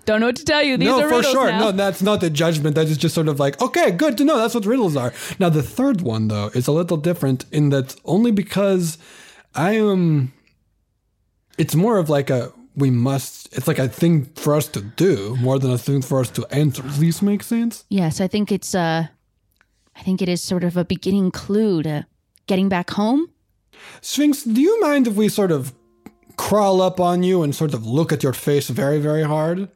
Don't know what to tell you. These no, are for riddles sure. now. No, that's not a judgment. That is just sort of like, okay, good to know. That's what riddles are. Now, the third one, though, is a little different in that only because I am. It's more of like a we must. It's like a thing for us to do more than a thing for us to answer. Does this make sense? Yes, I think it's uh I think it is sort of a beginning clue to getting back home. Sphinx, do you mind if we sort of crawl up on you and sort of look at your face very, very hard?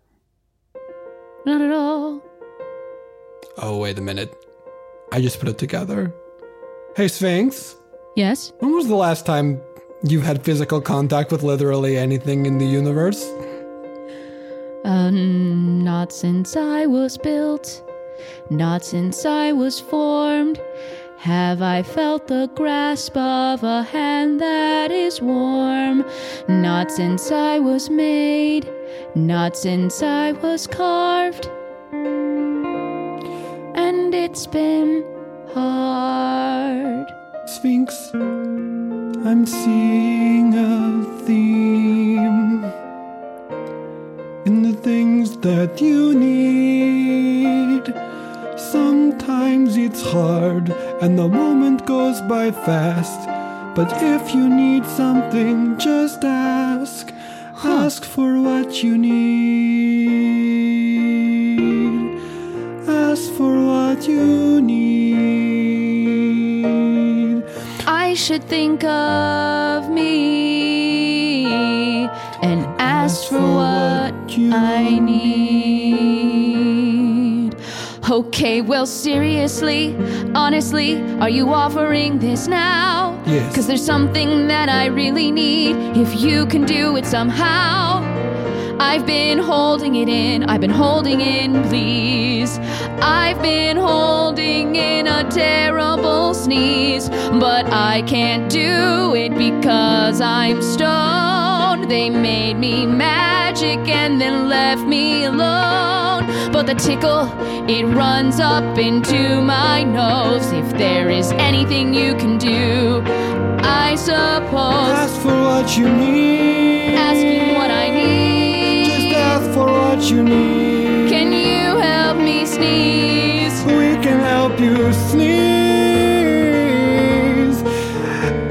Not at all. Oh, wait a minute. I just put it together. Hey, Sphinx. Yes? When was the last time you've had physical contact with literally anything in the universe? Um, not since I was built, not since I was formed, have I felt the grasp of a hand that is warm. Not since I was made, not since I was carved. And it's been hard. Sphinx, I'm seeing a theme in the things that you need. Sometimes it's hard and the moment goes by fast. But if you need something, just ask. Ask for what you need. Ask for what you need. I should think of me and ask for what I need. Okay, well, seriously, honestly, are you offering this now? Yes. Because there's something that I really need. If you can do it somehow. I've been holding it in, I've been holding in, please. I've been holding in a terrible sneeze, but I can't do it because I'm stoned. They made me magic and then left me alone. But the tickle, it runs up into my nose. If there is anything you can do, I suppose. Ask for what you need. Asking what I need. Just ask for what you need. Can you help me sneeze? We can help you sneeze.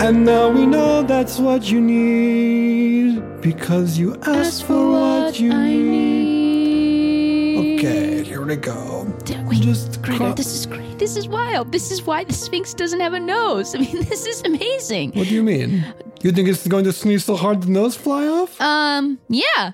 And now we know that's what you need because you asked for what you need. Okay, here we go. Wait, Just Gregor, cro- this is great. This is wild. This is why the Sphinx doesn't have a nose. <laughs> I mean, this is amazing. What do you mean? You think it's going to sneeze so hard the nose fly off? Um, yeah.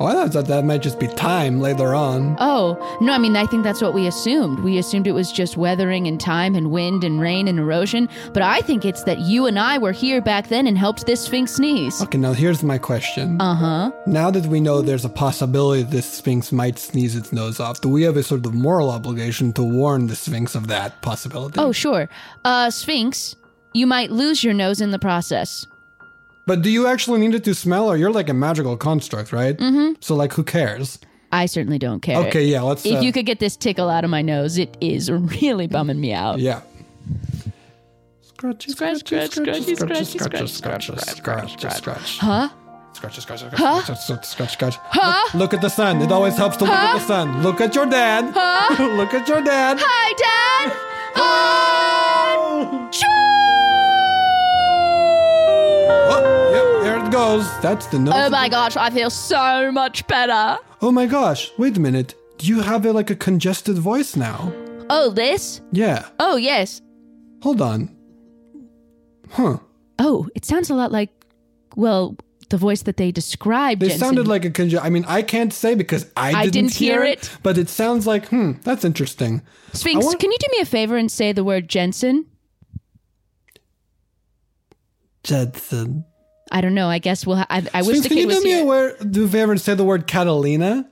Oh, I thought that might just be time later on. Oh, no, I mean, I think that's what we assumed. We assumed it was just weathering and time and wind and rain and erosion. But I think it's that you and I were here back then and helped this Sphinx sneeze. Okay, now here's my question. Uh huh. Now that we know there's a possibility this Sphinx might sneeze its nose off, do we have a sort of moral obligation to warn the Sphinx of that possibility? Oh, sure. Uh, Sphinx, you might lose your nose in the process. But do you actually need it to smell, or you're like a magical construct, right? Mm-hmm. So, like, who cares? I certainly don't care. Okay, yeah, let's. If uh, you could get this tickle out of my nose, it is really bumming me out. Yeah. Scratchy, Scratch, scratch, scratchy, scratchy, scratch, scratch, scratch, scratch, scratch, scratch. Huh? Scratch, scratch, scratch, scratch, scratch, scratch, scratch. Look, look at the sun. It always helps to look at the sun. Look at your dad. look at your dad. Hi, Dad! Oh! Goes. That's the nose. Oh my gosh, I feel so much better. Oh my gosh! Wait a minute. Do you have a, like a congested voice now? Oh, this? Yeah. Oh, yes. Hold on. Huh. Oh, it sounds a lot like, well, the voice that they described. They Jensen. sounded like a conge- I mean, I can't say because I I didn't, didn't hear it. But it sounds like, hmm, that's interesting. Sphinx, I want- can you do me a favor and say the word Jensen? Judson. I don't know. I guess we'll. Ha- I, I wish Sphinx, the can you was do me here. a word? Do you ever say the word Catalina?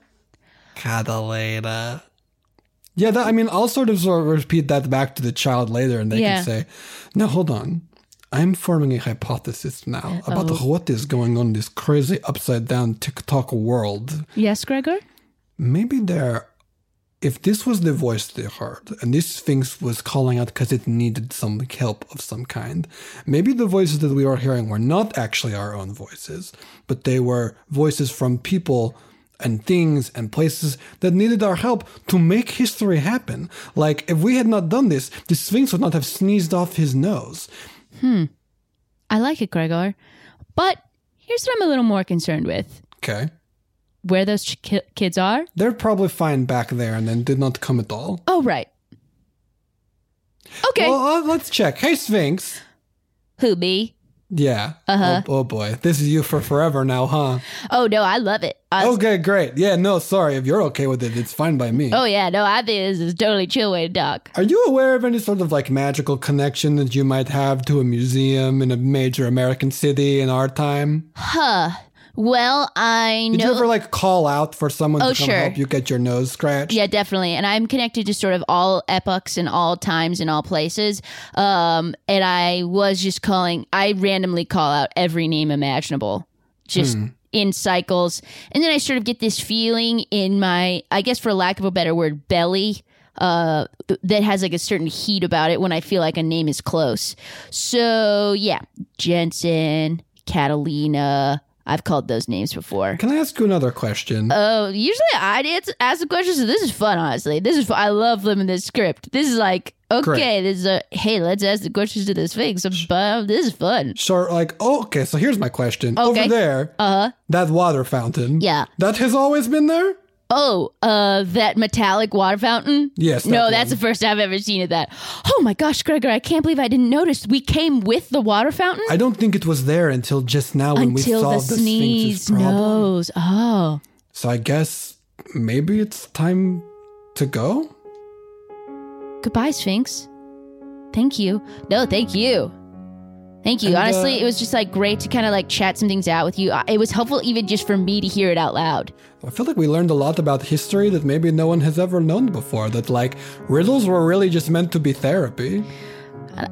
Catalina. Yeah, that, I mean, I'll sort of sort of repeat that back to the child later, and they Yeah. can say, "Now hold on." I'm forming a hypothesis now about Oh. what is going on in this crazy upside down TikTok world. Yes, Gregor. maybe there if this was the voice they heard and this sphinx was calling out because it needed some help of some kind maybe the voices that we are hearing were not actually our own voices but they were voices from people and things and places that needed our help to make history happen like if we had not done this the sphinx would not have sneezed off his nose Hmm. I like it, Gregor. But here's what I'm a little more concerned with: okay where those ch- kids are. they're probably fine back there and then did not come at all Oh, right. Okay. well uh, let's check hey sphinx Who me? Yeah. Uh-huh. Oh, oh boy. This is you for forever now, huh? Oh no, I love it. I- Okay, great. Yeah, no, sorry. If you're okay with it, it's fine by me. Oh yeah, no, I think this is totally chill way to talk. Are you aware of any sort of like magical connection that you might have to a museum in a major American city in our time? Huh. Well, I know. Did you ever like call out for someone Oh, to come sure. help you get your nose scratched? Yeah, definitely. And I'm connected to sort of all epochs and all times and all places. Um, and I was just calling, I randomly call out every name imaginable, just in cycles. And then I sort of get this feeling in my, I guess for lack of a better word, belly. Uh, that has like a certain heat about it when I feel like a name is close. So yeah, Jensen, Catalina. I've called those names before. Can I ask you another question? Oh, usually I answer, ask the questions. So this is fun, honestly. This is fun. I love living this script. This is like okay. Great. This is a hey. Let's ask the questions to this Sphinx. But this is fun. Sure, like, oh, okay, so here's my question. Okay. Over there, Uh huh. that water fountain. Yeah. That has always been there? Oh, uh, that metallic water fountain. Yes, that No, that's the first I've ever seen of that. Oh my gosh, Gregor! I can't believe I didn't notice. We came with the water fountain I don't think it was there until just now when we until the solved the, Sphinx's sneeze problem. Oh, So I guess maybe it's time to go? goodbye, Sphinx. Thank you. No, thank you. Thank you. And, Honestly, uh, it was just like great to kind of like chat some things out with you. It was helpful even just for me to hear it out loud. I feel like we learned a lot about history that maybe no one has ever known before. That like riddles were really just meant to be therapy.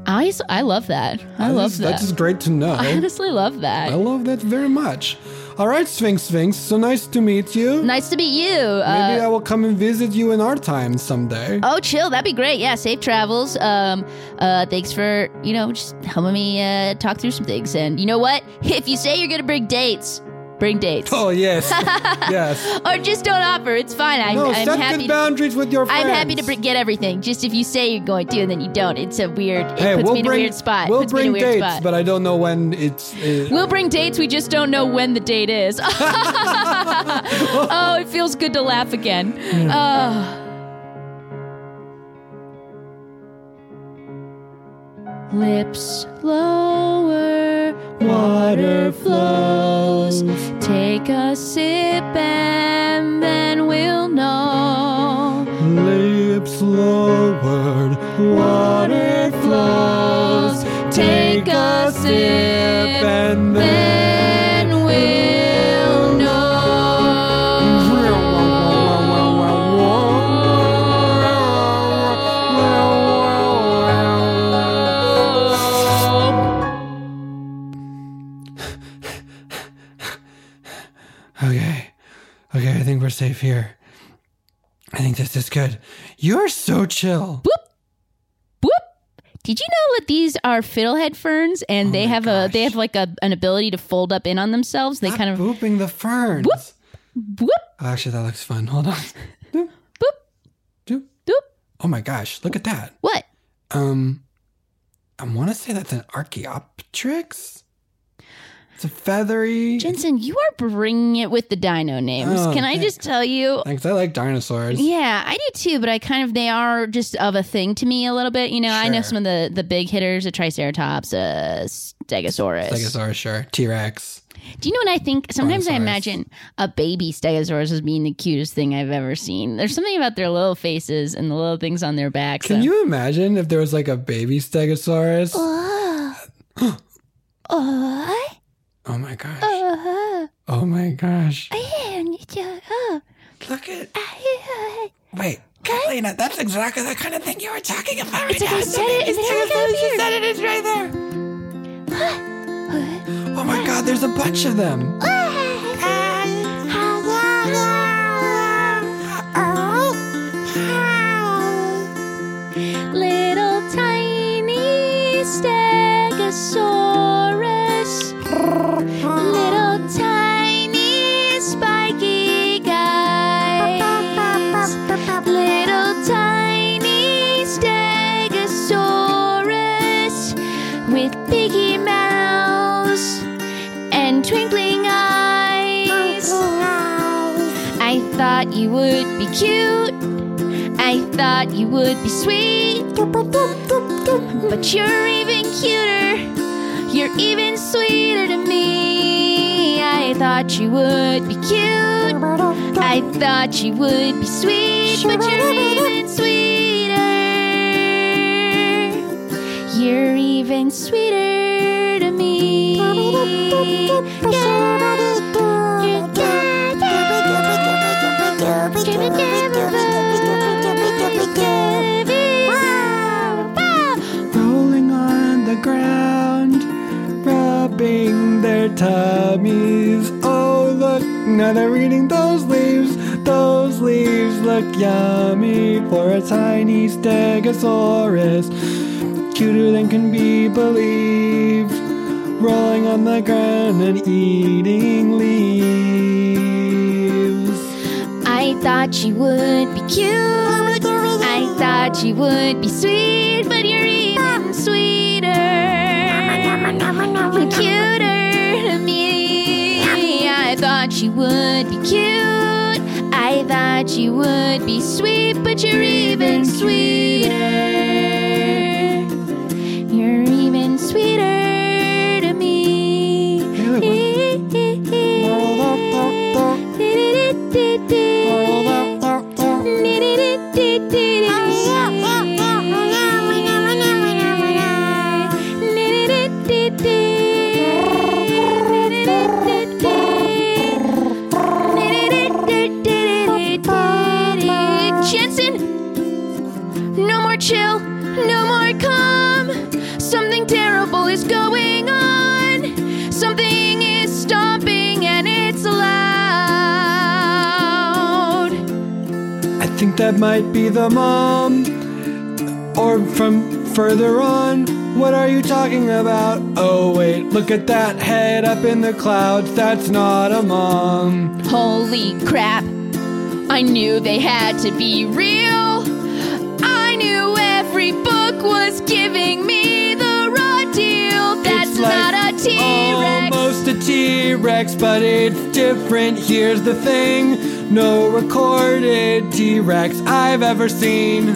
I, I love that. I That love is- that. That is great to know. <laughs> I honestly love that. I love that very much. All right, Sphinx Sphinx. So nice to meet you. Nice to meet you. Maybe Uh, I will come and visit you in our time someday. Oh, chill. That'd be great. Yeah, safe travels. Um, uh, thanks for you know just helping me uh, talk through some things. And you know what? <laughs> If you say you're gonna bring dates, bring dates. Oh yes, <laughs> yes. or just don't offer. It's fine. I'm, No, I'm set happy. good boundaries with your friends. I'm happy to bring, get everything. Just if you say you're going to and then you don't, it's a weird. It Hey, puts we'll me in bring a weird spot. we'll puts me bring in a weird dates, spot. but I don't know when it's. Uh, We'll bring dates. We just don't know when the date is. <laughs> oh, it feels good to laugh again. Oh. Lips lower, water flows. Take a sip and then we'll know. lips lowered, water we're safe here. I think this is good. You're so chill. Boop. Whoop. Did you know that these are fiddlehead ferns and they have a they have like a an ability to fold up in on themselves? They kind of booping the ferns. whoop Oh, actually, that looks fun. Hold on. Doop. Doop. doop. Oh my gosh, look at that. What? Um, I want to say that's an Archaeopteryx. It's a feathery. Jensen, you are bringing it with the dino names. Oh, Can I just tell you? Thanks. I like dinosaurs. Yeah, I do too, but I kind of they are just of a thing to me a little bit. You know, I know Sure. some of the the big hitters, a Triceratops, a Stegosaurus. Stegosaurus, sure. T Rex. Do you know what I think? Sometimes I Brontosaurus. imagine a baby Stegosaurus as being the cutest thing I've ever seen. There's something about their little faces and the little things on their backs. Can you imagine if there was like a baby Stegosaurus? <gasps> Oh my gosh. oh, Oh my gosh. oh. Look at. Wait, Kathleen, that's exactly the kind of thing you were talking about. It's like I said it, and then it got You said it, it's right there. Oh my god, there's a bunch of them. Little tiny Stegosaurus. Little tiny spiky guys. Little tiny Stegosaurus with piggy mouths and twinkling eyes. I thought you would be cute. I thought you would be sweet. But you're even cuter. You're even sweeter to me. I thought you would be cute. I thought you would be sweet. But you're even sweeter. You're even sweeter to me. Rolling now they're eating those leaves. Those leaves look yummy for a tiny stegosaurus. Cuter than can be believed. Rolling on the ground and eating leaves. I thought you would be cute. I thought you would be sweet, but you're even sweeter. And You would be cute. I thought you would be sweet, but you're even sweeter. That might be the mom. Or from further on, what are you talking about? Oh, wait, look at that head up in the clouds. That's not a mom. Holy crap. I knew they had to be real. I knew every book was giving me the raw deal. That's It's like not a T Rex. Almost a T Rex, but it's different. Here's the thing no recorded T Rex I've ever seen.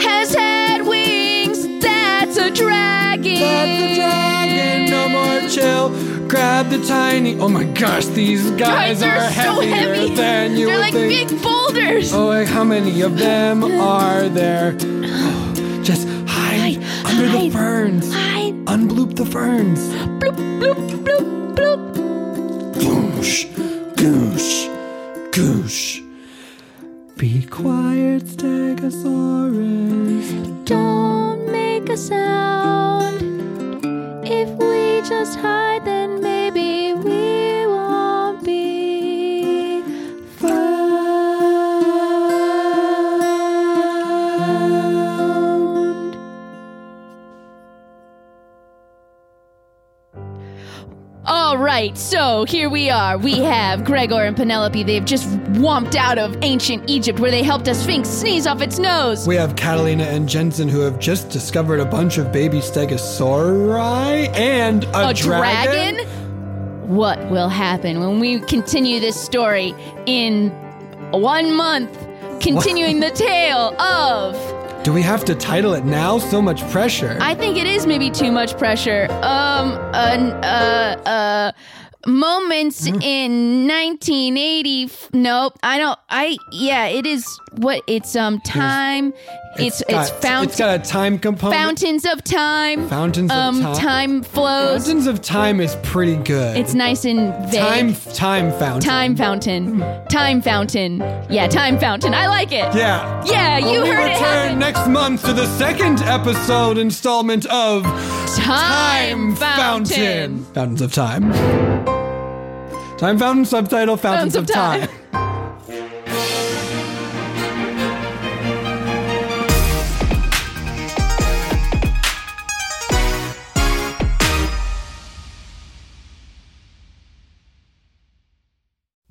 Has had wings. That's a dragon. That's a dragon, no more chill. Grab the tiny. Oh my gosh, these guys Guys are are so heavier heavy. than you They're like think. big boulders. Oh, like how many of them are there? Oh, <sighs> just hide, Hide, under the ferns. hide. Unbloop the ferns. Bloop, bloop, bloop, bloop. Goosh, goosh, goosh. Be quiet, Stegosaurus. Don't make a sound. If we just hide, right, so here we are. We have Gregor and Penelope. They've just womped out of ancient Egypt where they helped a sphinx sneeze off its nose. We have Catalina and Jensen who have just discovered a bunch of baby stegosauri and a, a dragon? What will happen when we continue this story in one month? Continuing the tale of. Do we have to title it now? So much pressure. I think it is maybe too much pressure. Um, uh, uh, uh, moments Hmm? in 1980. f- Nope, I don't. I yeah, it is what it's um time. It's it's, got, fountain. It's got a time component. Fountains of time. Fountains of um, time. time flows. Fountains of time is pretty good. It's nice and vague. time time fountain. Time fountain. Time fountain. Yeah, time fountain. I like it. Yeah. Yeah, you we heard it return happen. next month to the second episode installment of Time fountain. Fountains of Time. Time Fountain subtitle Fountains, Fountains of of, Time. time.